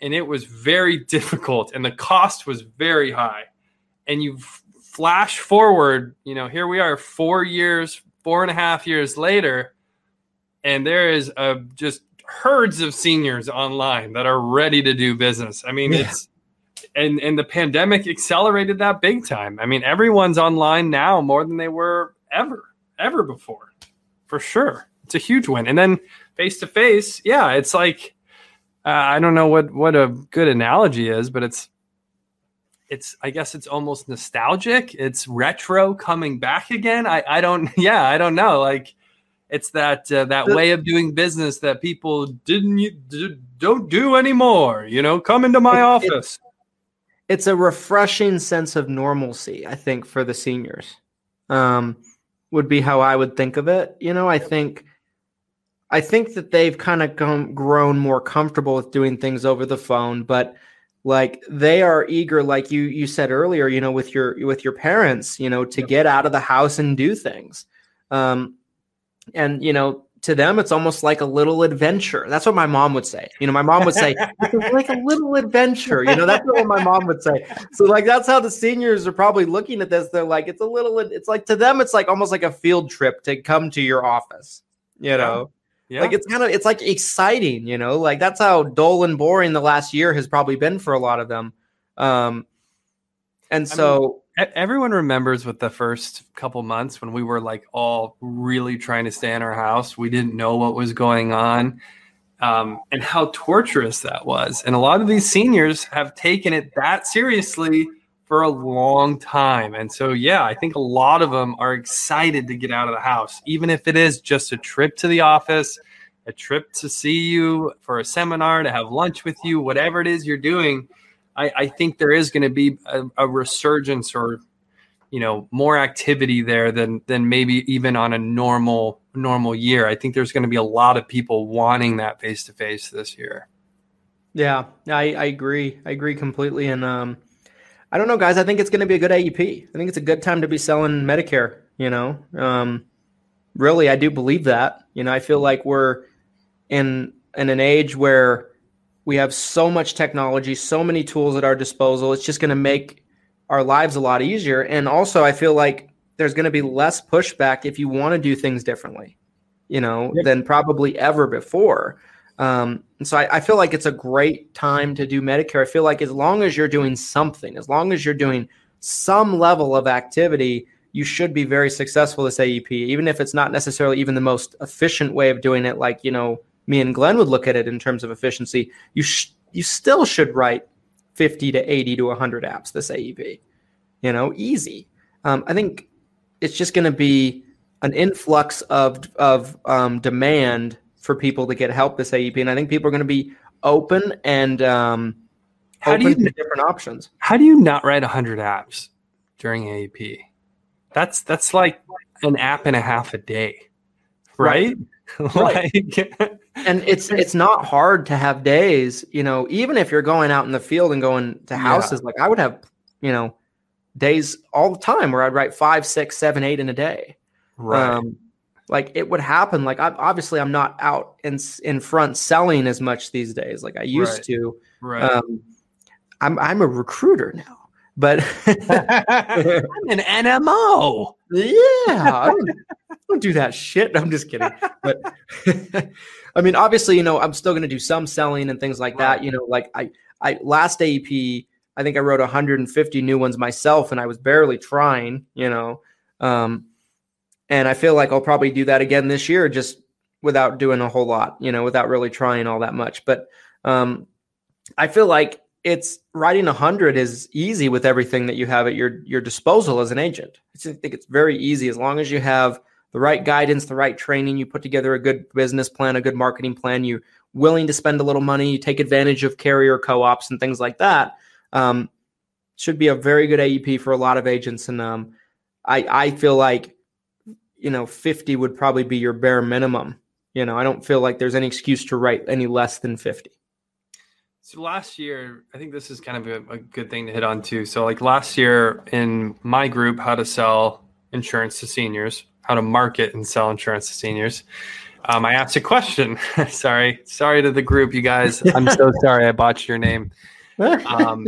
and it was very difficult, and the cost was very high. And you flash forward, you know, here we are, four years, four and a half years later, and there is a just herds of seniors online that are ready to do business. I mean, yeah. it's and and the pandemic accelerated that big time. I mean, everyone's online now more than they were ever ever before. For sure. It's a huge win. And then face to face, yeah, it's like uh, I don't know what what a good analogy is, but it's it's I guess it's almost nostalgic. It's retro coming back again. I I don't yeah, I don't know. Like it's that uh, that the, way of doing business that people didn't don't do anymore. You know, come into my it, office. It, it's a refreshing sense of normalcy, I think, for the seniors. Um, would be how I would think of it. You know, I think I think that they've kind of come, grown more comfortable with doing things over the phone, but like they are eager like you you said earlier you know with your with your parents you know to get out of the house and do things um and you know to them, it's almost like a little adventure. That's what my mom would say. You know, my mom would say, it's like a little adventure. You know, that's what my mom would say. So, like, that's how the seniors are probably looking at this. They're like, it's a little, it's like to them, it's like almost like a field trip to come to your office, you know? Yeah. Like, it's kind of, it's like exciting, you know? Like, that's how dull and boring the last year has probably been for a lot of them. Um, and so, I mean, everyone remembers with the first couple months when we were like all really trying to stay in our house. We didn't know what was going on um, and how torturous that was. And a lot of these seniors have taken it that seriously for a long time. And so yeah i think a lot of them are excited to get out of the house even if it is just a trip to the office a trip to see you for a seminar to have lunch with you whatever it is you're doing I, I think there is going to be a, a, resurgence or you know more activity there than than maybe even on a normal normal year. I think there's going to be a lot of people wanting that face to face this year. Yeah, I, I agree. I agree completely. And um, I don't know, guys. I think it's going to be a good AEP. I think it's a good time to be selling Medicare. You know, um, really, I do believe that. You know, I feel like we're in in an age where we have so much technology, so many tools at our disposal. It's just going to make our lives a lot easier. And also, I feel like there's going to be less pushback if you want to do things differently, you know, yep. than probably ever before. Um, and so I, I, feel like it's a great time to do Medicare. I feel like as long as you're doing something, as long as you're doing some level of activity, you should be very successful this AEP, even if it's not necessarily even the most efficient way of doing it, like, you know, me and Glenn would look at it in terms of efficiency, you sh- you still should write 50 to 80 to 100 apps this AEP. You know, easy. Um, I think it's just going to be an influx of of um, demand for people to get help this AEP, and I think people are going to be open and um, how do you different options. How do you not write 100 apps during AEP? That's that's like an app and a half a day, right? right. like and it's it's not hard to have days, you know, even if you're going out in the field and going to houses, yeah. like I would have, you know, days all the time where I'd write five, six, seven, eight in a day. Right. Um, like it would happen. Like I, obviously, I'm not out in in front selling as much these days, like I used right. to. Right. Um, I'm I'm a recruiter now, but I'm an NMO. Yeah, I don't, I don't do that shit. I'm just kidding. But I mean, obviously, you know, I'm still going to do some selling and things like right. that. You know, like I, I last AEP, I think I wrote 150 new ones myself, and I was barely trying. You know, um, and I feel like I'll probably do that again this year, just without doing a whole lot. You know, without really trying all that much. But um, I feel like it's writing 100 is easy with everything that you have at your your disposal as an agent. I think it's very easy as long as you have the right guidance, the right training, you put together a good business plan, a good marketing plan, you're willing to spend a little money, you take advantage of carrier co-ops and things like that. Um, should be a very good AEP for a lot of agents. And um, I, I feel like, you know, 50 would probably be your bare minimum. You know, I don't feel like there's any excuse to write any less than 50. So last year, I think this is kind of a, a, good thing to hit on too. So like last year in my group, how to sell insurance to seniors, how to market and sell insurance to seniors. Um, I asked a question. sorry, sorry to the group, you guys. I'm so sorry I botched your name. Um,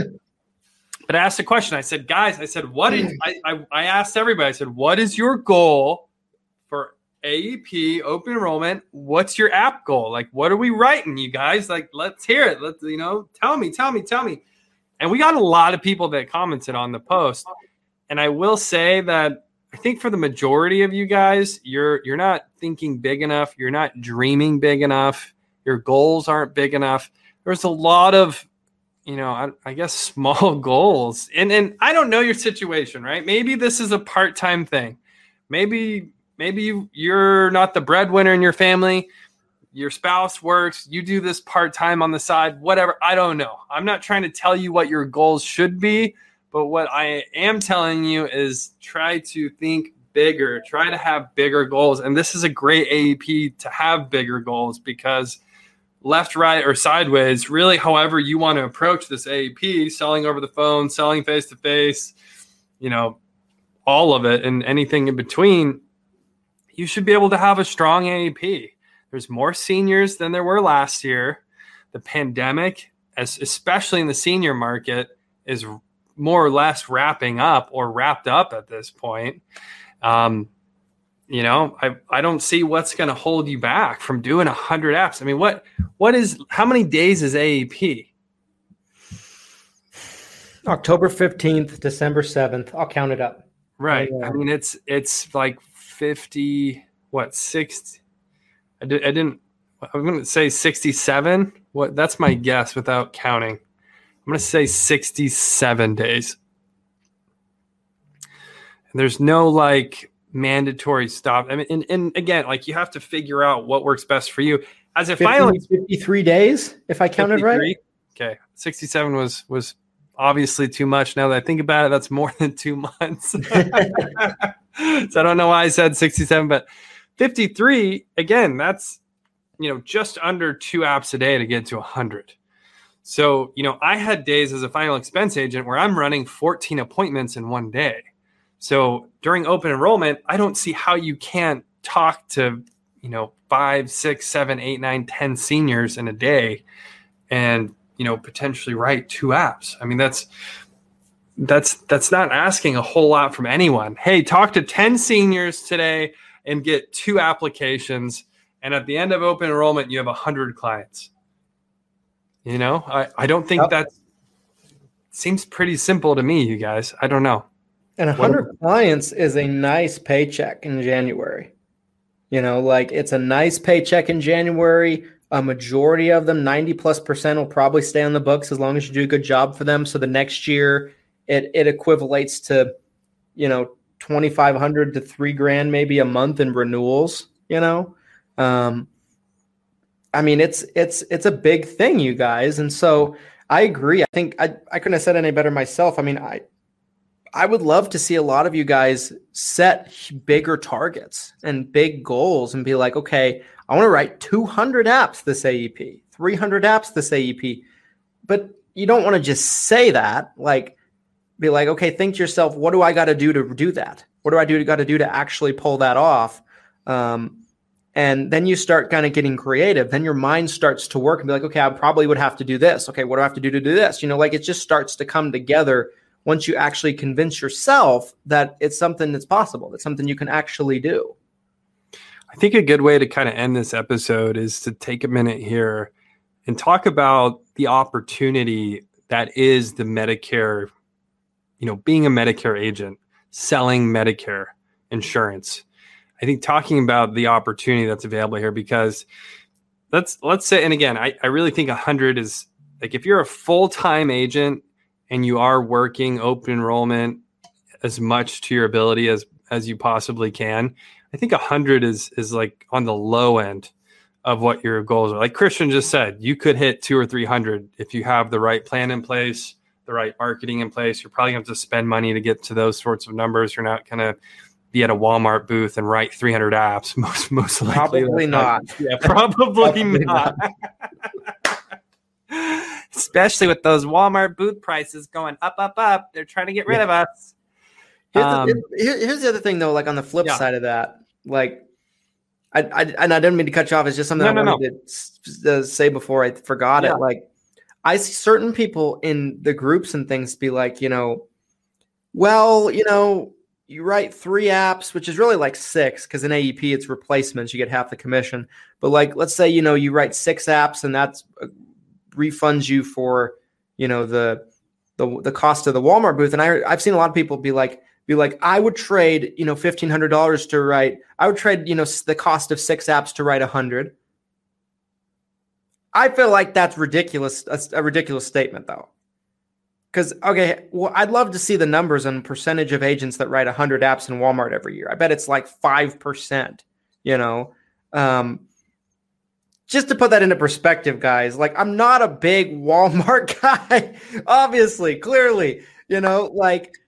but I asked a question. I said, guys, I said, what is? I, I, I asked everybody. I said, what is your goal for AEP open enrollment? What's your app goal? Like, what are we writing, you guys? Like, let's hear it. Let's you know, tell me, tell me, tell me. And we got a lot of people that commented on the post. And I will say that I think for the majority of you guys, you're you're not thinking big enough. You're not dreaming big enough. Your goals aren't big enough. There's a lot of, you know, I, I guess small goals. And and I don't know your situation, right? Maybe this is a part time thing. Maybe maybe you you're not the breadwinner in your family. Your spouse works. You do this part time on the side. Whatever. I don't know. I'm not trying to tell you what your goals should be. But what I am telling you is try to think bigger, try to have bigger goals. And this is a great AEP to have bigger goals because left, right, or sideways, really, however you want to approach this AEP, selling over the phone, selling face to face, you know, all of it and anything in between, you should be able to have a strong AEP. There's more seniors than there were last year. The pandemic, as especially in the senior market, is more or less wrapping up or wrapped up at this point. Um, you know, I, I don't see what's going to hold you back from doing a hundred apps. I mean, what what is how many days is AEP? October fifteenth, December seventh. I'll count it up. Right. I mean, it's it's like fifty. What six? I, did, I didn't. I'm going to say sixty-seven. What? That's my guess without counting. I'm going to say sixty-seven days. And there's no like mandatory stop. I mean, and, and again, like you have to figure out what works best for you. As a 50, final 53 days, if I counted 53? right. Okay. 67 was was obviously too much. Now that I think about it, that's more than two months. so I don't know why I said 67, but 53, again, that's you know just under two apps a day to get to 100. So, you know, I had days as a final expense agent where I'm running 14 appointments in one day. So during open enrollment, I don't see how you can't talk to, you know, five, six, seven, eight, nine, ten seniors in a day and, you know, potentially write two apps. I mean, that's that's that's not asking a whole lot from anyone. Hey, talk to 10 seniors today and get two applications. And at the end of open enrollment, you have a hundred clients. You know, I, I don't think that seems pretty simple to me, you guys. I don't know. And 100 clients is a nice paycheck in January. You know, like it's a nice paycheck in January. A majority of them, 90 plus percent, will probably stay on the books as long as you do a good job for them. So the next year, it it equivalates to, you know, 2,500 to three grand maybe a month in renewals. You know, um, I mean, it's it's it's a big thing, you guys. And so I agree. I think I I couldn't have said any better myself. I mean, I I would love to see a lot of you guys set bigger targets and big goals and be like, okay, I want to write 200 apps this AEP, 300 apps this AEP. But you don't want to just say that. Like, be like, okay, think to yourself, what do I got to do to do that? What do I do got to do to actually pull that off? Um, and then you start kind of getting creative. Then your mind starts to work and be like, okay, I probably would have to do this. Okay, what do I have to do to do this? You know, like it just starts to come together once you actually convince yourself that it's something that's possible, that's something you can actually do. I think a good way to kind of end this episode is to take a minute here and talk about the opportunity that is the Medicare, you know, being a Medicare agent, selling Medicare insurance. I think talking about the opportunity that's available here because let's let's say and again I, I really think a hundred is like if you're a full-time agent and you are working open enrollment as much to your ability as as you possibly can, I think 100 is is like on the low end of what your goals are. Like Christian just said, you could hit 2 or 300 if you have the right plan in place, the right marketing in place. You're probably going to have to spend money to get to those sorts of numbers. You're not going to be at a Walmart booth and write 300 apps. Most most likely probably not. Yeah, probably, probably not. not. especially with those Walmart booth prices going up, up, up. They're trying to get rid yeah. of us. Here's, um, the, here's the other thing, though. Like on the flip yeah. side of that, like I, I and I didn't mean to cut you off. It's just something no, I no, wanted no. to say before I forgot it. Like I see certain people in the groups and things be like, you know, well, you know, you write three apps, which is really like six, because in AEP it's replacements, you get half the commission. But like, let's say you know you write six apps, and that's uh, refunds you for you know the the the cost of the Walmart booth. And I I've seen a lot of people be like be like I would trade you know fifteen hundred dollars to write. I would trade you know the cost of six apps to write a hundred. I feel like that's ridiculous. That's a ridiculous statement though. Because okay, well, I'd love to see the numbers and percentage of agents that write 100 apps in Walmart every year. I bet it's like five percent. You know, um, just to put that into perspective, guys, like I'm not a big Walmart guy, obviously, clearly, you know, like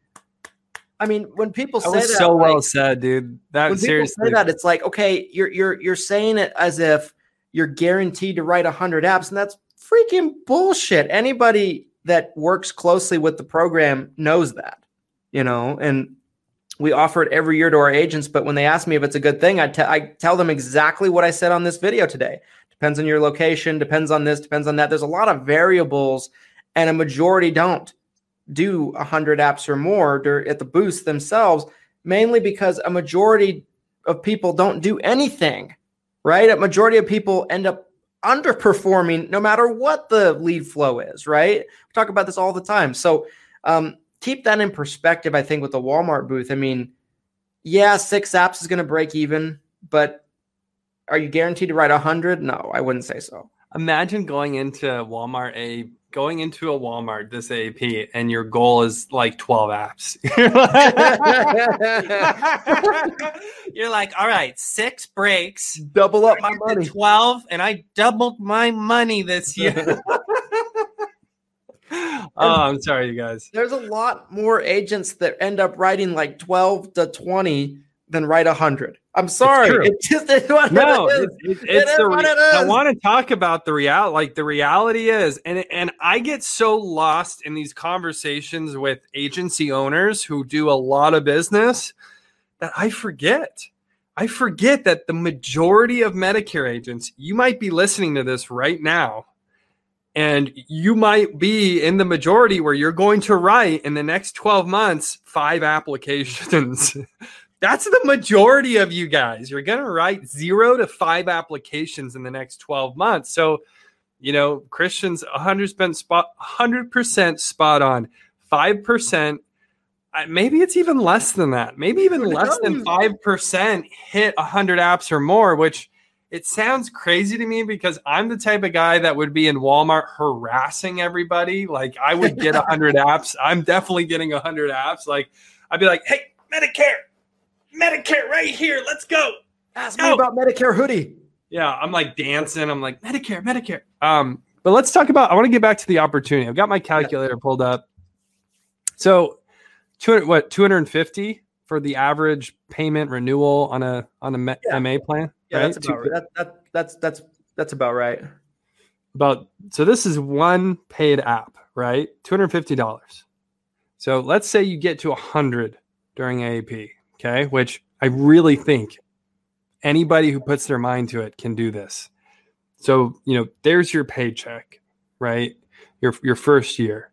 I mean, when people say that, so like, well said, dude. That when seriously, say that it's like, okay, you're you're you're saying it as if you're guaranteed to write hundred apps, and that's freaking bullshit. Anybody that works closely with the program knows that, you know, and we offer it every year to our agents, but when they ask me if it's a good thing, I, te- I tell them exactly what I said on this video today. Depends on your location, depends on this, depends on that. There's a lot of variables, and a majority don't do 100 apps or more at the boost themselves, mainly because a majority of people don't do anything, right? A majority of people end up underperforming no matter what the lead flow is, right? We talk about this all the time. So um, keep that in perspective, I think, with the Walmart booth. I mean, yeah, six apps is going to break even, but are you guaranteed to write 100? No, I wouldn't say so. Imagine going into Walmart a going into a Walmart this AEP and your goal is like 12 apps. You're like, all right, six breaks, double up my money. 12, and I doubled my money this year. oh, I'm sorry, you guys. There's a lot more agents that end up writing like 12 to 20 than write 100. I'm sorry. It's, just what no, it is. It's, it's it the re- it I want to talk about the reality. Like the reality is, and and I get so lost in these conversations with agency owners who do a lot of business that I forget. I forget that the majority of Medicare agents, you might be listening to this right now, and you might be in the majority where you're going to write in the next 12 months five applications. That's the majority of you guys. You're going to write zero to five applications in the next 12 months. So, you know, Christian's 100% spot, 100% spot on. 5%, maybe it's even less than that. Maybe even less than 5% hit 100 apps or more, which it sounds crazy to me because I'm the type of guy that would be in Walmart harassing everybody. Like I would get 100 apps. I'm definitely getting 100 apps. Like I'd be like, hey, Medicare, Medicare right here. Let's go. Ask go. me about Medicare hoodie. Yeah, I'm like dancing. I'm like Medicare, Medicare. Um, but let's talk about. I want to get back to the opportunity. I've got my calculator pulled up. So, two hundred what? Two hundred and fifty for the average payment renewal on a on a yeah. MA plan. Yeah, right? that's about right. That, that, that's that's that's about right. About so this is one paid app, right? Two hundred fifty dollars. So let's say you get to a hundred during AEP. Okay. Which I really think anybody who puts their mind to it can do this. So, you know, there's your paycheck, right? Your, your first year.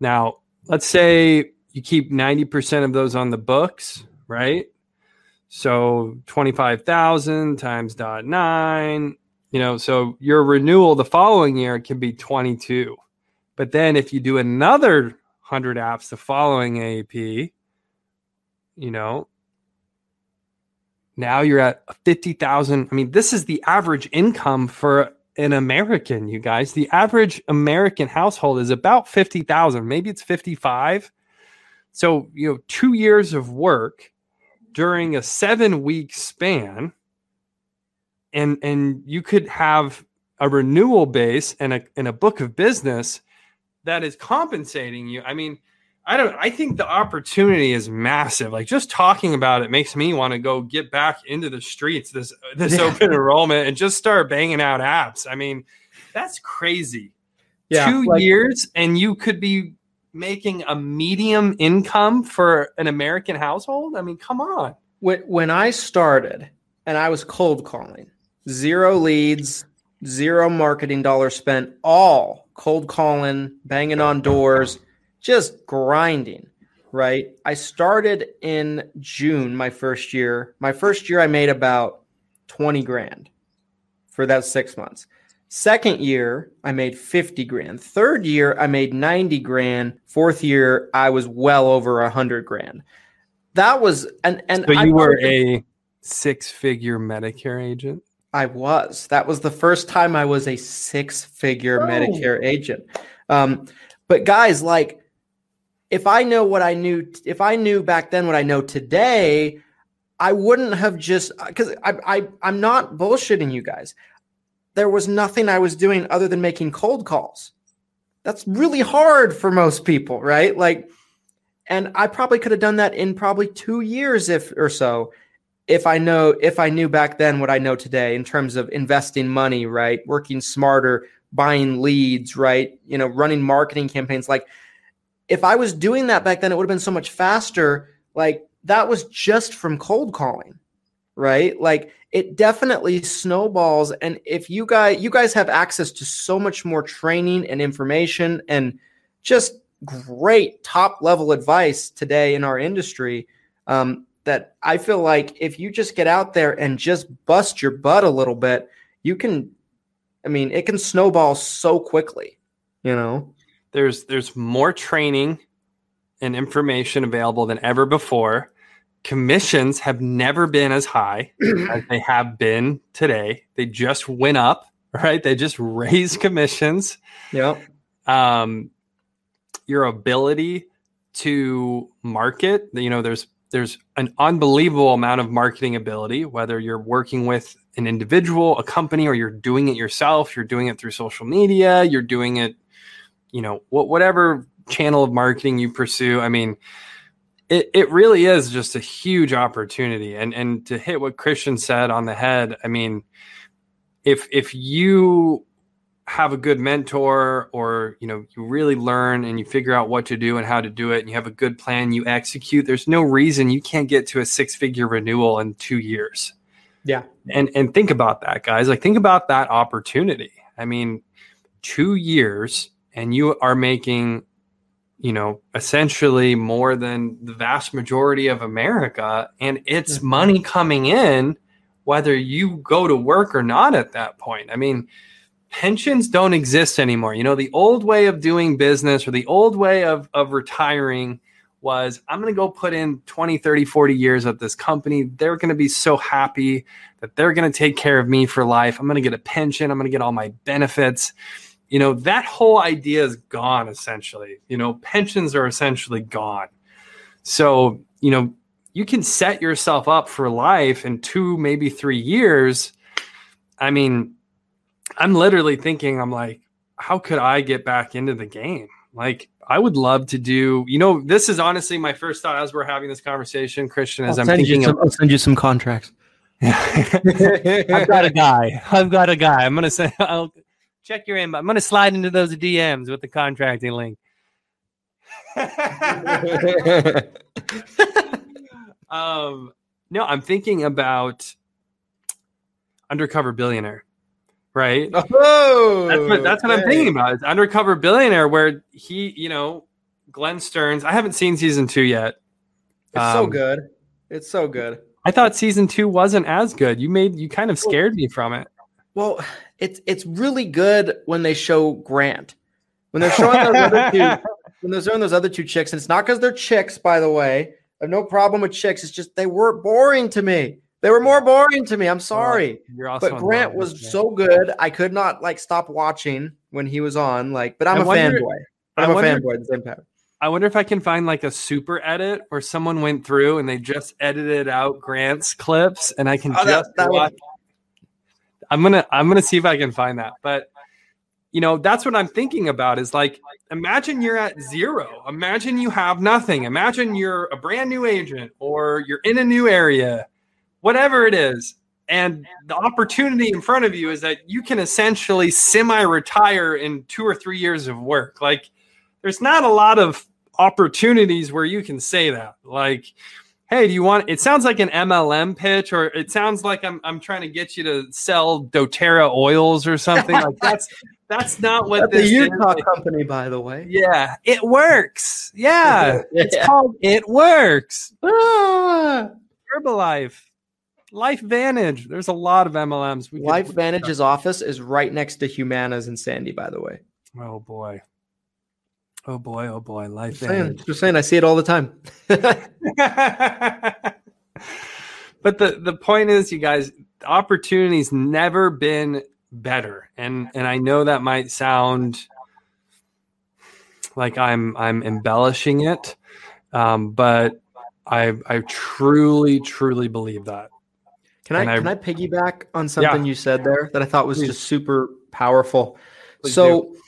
Now, let's say you keep 90% of those on the books, right? So 25,000 times dot nine, you know, so your renewal the following year can be 22. But then if you do another 100 apps the following AEP, you know, now you're at 50,000. I mean, this is the average income for an American, you guys. The average American household is about 50,000. Maybe it's 55. So, you know, 2 years of work during a 7-week span and and you could have a renewal base and a and a book of business that is compensating you. I mean, I don't I think the opportunity is massive. Like just talking about it makes me want to go get back into the streets this this yeah. open enrollment and just start banging out apps. I mean, that's crazy. Yeah, Two like, years and you could be making a medium income for an American household? I mean, come on. When when I started and I was cold calling, zero leads, zero marketing dollars spent, all cold calling, banging on doors just grinding, right? I started in June my first year. My first year, I made about 20 grand for that six months. Second year, I made 50 grand. Third year, I made 90 grand. Fourth year, I was well over 100 grand. That was, and, and so you I were a six figure Medicare agent? I was. That was the first time I was a six figure oh. Medicare agent. Um, but guys, like, if I know what I knew, if I knew back then what I know today, I wouldn't have just because I, I I'm not bullshitting you guys. There was nothing I was doing other than making cold calls. That's really hard for most people, right? Like, and I probably could have done that in probably two years if or so, if I know if I knew back then what I know today in terms of investing money, right? Working smarter, buying leads, right? You know, running marketing campaigns like if I was doing that back then, it would have been so much faster. Like that was just from cold calling, right? Like it definitely snowballs. And if you guys, you guys have access to so much more training and information and just great top level advice today in our industry. Um, that I feel like if you just get out there and just bust your butt a little bit, you can, I mean, it can snowball so quickly, you know? There's, there's more training and information available than ever before. Commissions have never been as high as they have been today. They just went up, right? They just raised commissions. Yeah. Um, your ability to market, you know, there's there's an unbelievable amount of marketing ability, whether you're working with an individual, a company, or you're doing it yourself, you're doing it through social media, you're doing it, you know, whatever channel of marketing you pursue. I mean, it, it really is just a huge opportunity. And and to hit what Christian said on the head, I mean, if if you have a good mentor or you know you really learn and you figure out what to do and how to do it and you have a good plan you execute there's no reason you can't get to a six figure renewal in 2 years yeah and and think about that guys like think about that opportunity i mean 2 years and you are making you know essentially more than the vast majority of america and it's mm-hmm. money coming in whether you go to work or not at that point i mean pensions don't exist anymore. You know, the old way of doing business or the old way of, of retiring was I'm going to go put in 20, 30, 40 years at this company. They're going to be so happy that they're going to take care of me for life. I'm going to get a pension. I'm going to get all my benefits. You know, that whole idea is gone essentially. You know, pensions are essentially gone. So, you know, you can set yourself up for life in two, maybe three years. I mean, I'm literally thinking, I'm like, how could I get back into the game? Like, I would love to do, you know, this is honestly my first thought as we're having this conversation, Christian, as I'll I'm thinking some, of, I'll send you some contracts. I've got a guy. I've got a guy. I'm gonna say I'll check your inbox. I'm gonna slide into those DMs with the contracting link. um, no, I'm thinking about undercover billionaire right? Oh, that's what, that's what I'm thinking about. It's Undercover Billionaire, where he, you know, Glenn Stearns. I haven't seen season two yet. It's um, so good. It's so good. I thought season two wasn't as good. You made you kind of scared me from it. Well, it's it's really good when they show Grant. When they're showing those other two, when they're showing those other two chicks, and it's not because they're chicks, by the way. I have no problem with chicks. It's just they were boring to me. They were more boring to me. I'm sorry. Oh, but Grant was so good. I could not like stop watching when he was on. Like, but I'm I a wonder, fanboy. I'm a fanboy at the same time. I wonder if I can find like a super edit where someone went through and they just edited out Grant's clips and I can oh, just that, that watch. Would... I'm gonna I'm gonna see if I can find that. But you know, that's what I'm thinking about is like imagine you're at zero. Imagine you have nothing. Imagine you're a brand new agent or you're in a new area whatever it is. And the opportunity in front of you is that you can essentially semi retire in two or three years of work. Like, there's not a lot of opportunities where you can say that. Like, hey, do you want it sounds like an MLM pitch, or it sounds like I'm I'm trying to get you to sell doTERRA oils or something. like that's that's not what that's this the Utah is. company, by the way. Yeah, it works. Yeah, yeah. it's called It Works. Ah. Herbalife. Life Vantage. There's a lot of MLMs. We Life Vantage's office is right next to Humana's in Sandy, by the way. Oh boy. Oh boy, oh boy, Life just Saying, just saying, I see it all the time. but the the point is, you guys, the opportunity's never been better, and and I know that might sound like I'm I'm embellishing it, um, but I I truly truly believe that. Can I, I, can I piggyback on something yeah. you said there that I thought was Please. just super powerful? Please so do.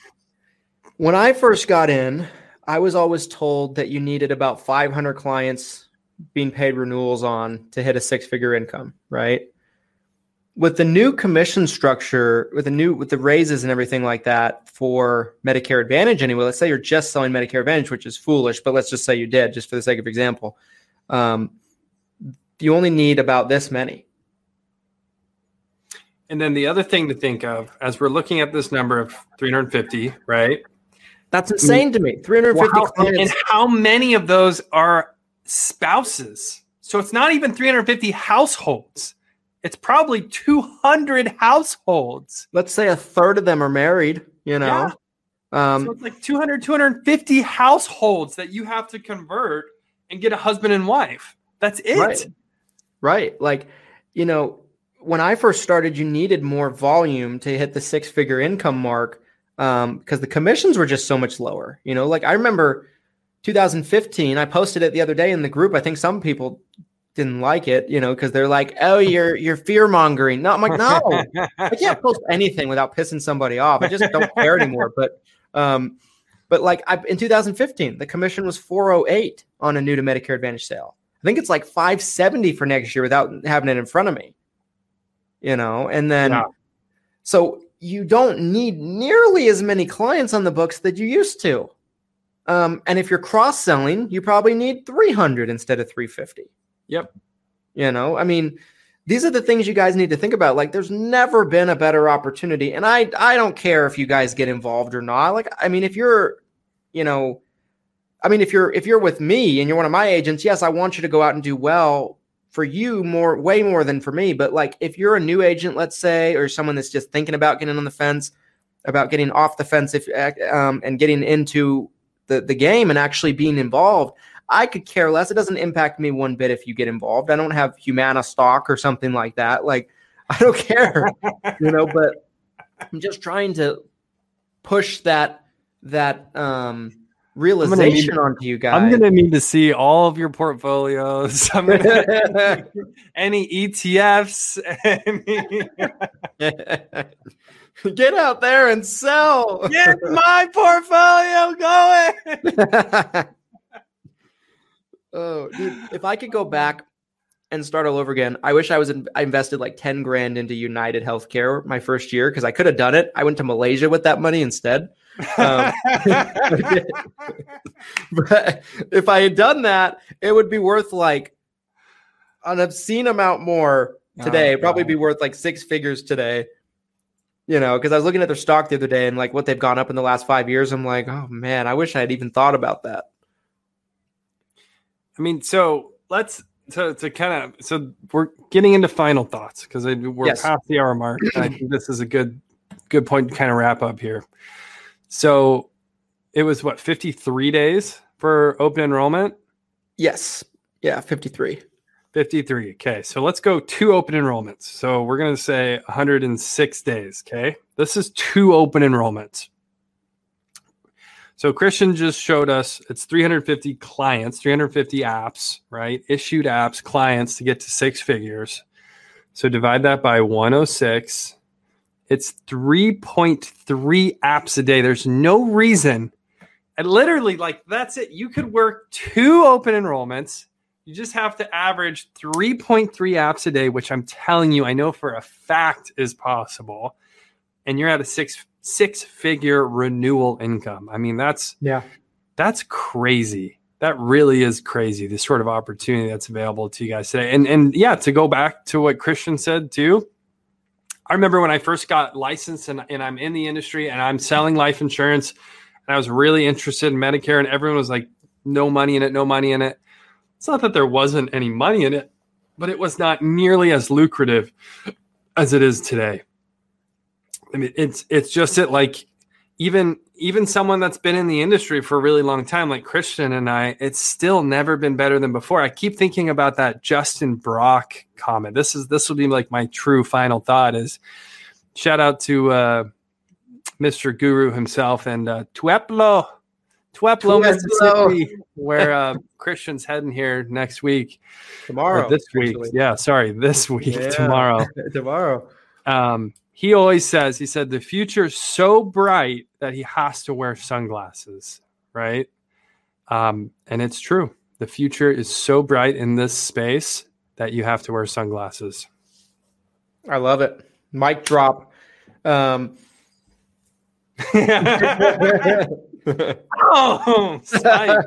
When I first got in, I was always told that you needed about 500 clients being paid renewals on to hit a six-figure income, right? With the new commission structure, with the new with the raises and everything like that for Medicare Advantage anyway, let's say you're just selling Medicare Advantage, which is foolish, but let's just say you did, just for the sake of example. Um, you only need about this many. And then the other thing to think of as we're looking at this number of 350, right? That's insane to me. 350 Wow. clients. And how many of those are spouses? So it's not even 350 households. It's probably 200 households. let's say a third of them are married, you know. Um, so it's like 200, 250 households that you have to convert and get a husband and wife. That's it. Right. Right. Like, you know, when I first started, you needed more volume to hit the six figure income mark um, because the commissions were just so much lower. You know, like I remember 2015, I posted it the other day in the group. I think some people didn't like it, you know, because they're like, oh, you're you're fear mongering. No, I'm like, no, I can't post anything without pissing somebody off. I just don't care anymore. But um, but like I, in 2015, the commission was 408 on a new to Medicare Advantage sale. I think it's like 570 for next year without having it in front of me. You know, and then so you don't need nearly as many clients on the books that you used to. Um, and if you're cross selling, you probably need 300 instead of 350. Yep. You know, I mean, these are the things you guys need to think about. Like, there's never been a better opportunity, and I I don't care if you guys get involved or not. Like, I mean, if you're, you know, I mean, if you're if you're with me and you're one of my agents, yes, I want you to go out and do well for you more, way more than for me. But like, if you're a new agent, let's say, or someone that's just thinking about getting on the fence, about getting off the fence, if um, and getting into the the game and actually being involved. I could care less. It doesn't impact me one bit if you get involved. I don't have Humana stock or something like that. Like I don't care, you know. But I'm just trying to push that that um, realization onto you guys. I'm gonna need to see all of your portfolios. I'm gonna any ETFs. Any, get out there and sell. get my portfolio going. oh, dude, if I could go back and start all over again, I wish I was in, I invested like 10 grand into United Healthcare my first year because I could have done it. I went to Malaysia with that money instead. Um, but if I had done that, it would be worth like an obscene amount more today. Oh, probably be worth like six figures today. You know, because I was looking at their stock the other day and like what they've gone up in the last five years. I'm like, oh man, I wish I had even thought about that. I mean, so let's so to kind of so we're getting into final thoughts because we're Yes. past the hour mark. I think this is a good good point to kind of wrap up here. So it was what 53 days for open enrollment. Yes. Yeah, 53. 53. Okay. So let's go two open enrollments. So we're going to say 106 days. Okay. This is two open enrollments. So Christian just showed us it's 350 clients, 350 apps, right? Issued apps, clients to get to six figures. So divide that by 106. It's 3.3 apps a day. There's no reason. And literally, like, that's it. You could work two open enrollments. You just have to average 3.3 apps a day, which I'm telling you, I know for a fact is possible. And you're at a six six figure renewal income. I mean, that's Yeah. that's crazy. That really is crazy. The sort of opportunity that's available to you guys today. And and yeah, to go back to what Christian said too. I remember when I first got licensed and, and I'm in the industry and I'm selling life insurance and I was really interested in Medicare and everyone was like, no money in it, no money in it. It's not that there wasn't any money in it, but it was not nearly as lucrative as it is today. I mean, it's it's just it like even even someone that's been in the industry for a really long time, like Christian and I, it's still never been better than before. I keep thinking about that Justin Brock comment. This is this will be like my true final thought is shout out to uh, Mr. Guru himself and uh, Tupelo, Tupelo, Tupelo. Mississippi, where uh, Christian's heading here next week or Tomorrow. this week. actually. Yeah, sorry, this week Yeah. tomorrow Tomorrow. um, he always says, he said, the future's so bright that he has to wear sunglasses, right? Um, and it's true. The future is so bright in this space that you have to wear sunglasses. I love it. Mic drop. Um, oh, uh,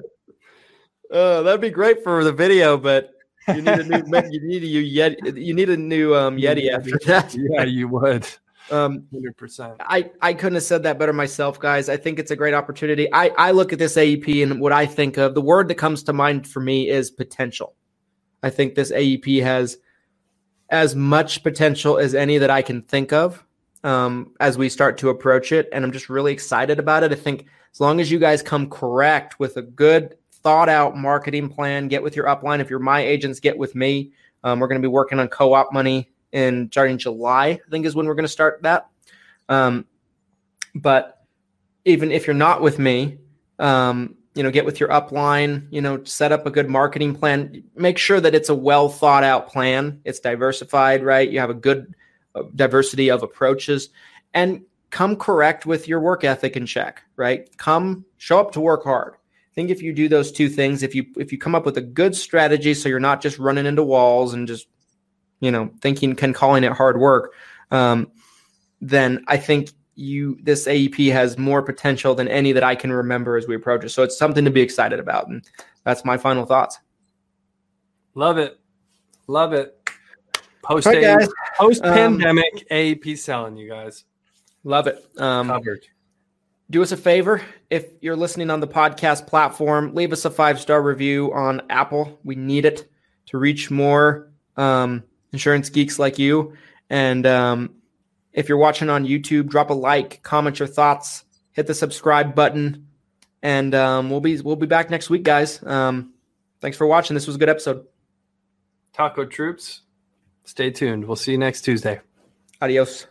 that'd be great for the video, but you need a new you need a new Yeti you need a new um, Yeti after that. yeah, you would. Um, Hundred percent. I, I couldn't have said that better myself, guys. I think it's a great opportunity. I, I look at this AEP and what I think of the word that comes to mind for me is potential. I think this AEP has as much potential as any that I can think of um, as we start to approach it. And I'm just really excited about it. I think as long as you guys come correct with a good, thought out marketing plan, get with your upline. If you're my agents, get with me. Um, we're going to be working on co op money in starting July, I think is when we're going to start that. Um, but even if you're not with me, um, you know, get with your upline, you know, set up a good marketing plan. Make sure that it's a well thought out plan. It's diversified, right? You have a good uh, diversity of approaches and come correct with your work ethic in check, right? Come show up to work hard. I think if you do those two things, if you if you come up with a good strategy so you're not just running into walls and just you know thinking can calling it hard work, um, then I think you this AEP has more potential than any that I can remember as we approach it. So it's something to be excited about, and that's my final thoughts. Love it, love it. Post right, post pandemic AEP selling, you guys. Love it. Um, Covered. Do us a favor if you're listening on the podcast platform leave us a five star review on apple. We need it to reach more um, insurance geeks like you. And um, if you're watching on youtube drop a like comment your thoughts hit the subscribe button and um, we'll be we'll be back next week guys. Um, thanks for watching. This was a good episode. Taco troops, stay tuned. We'll see you next Tuesday. adios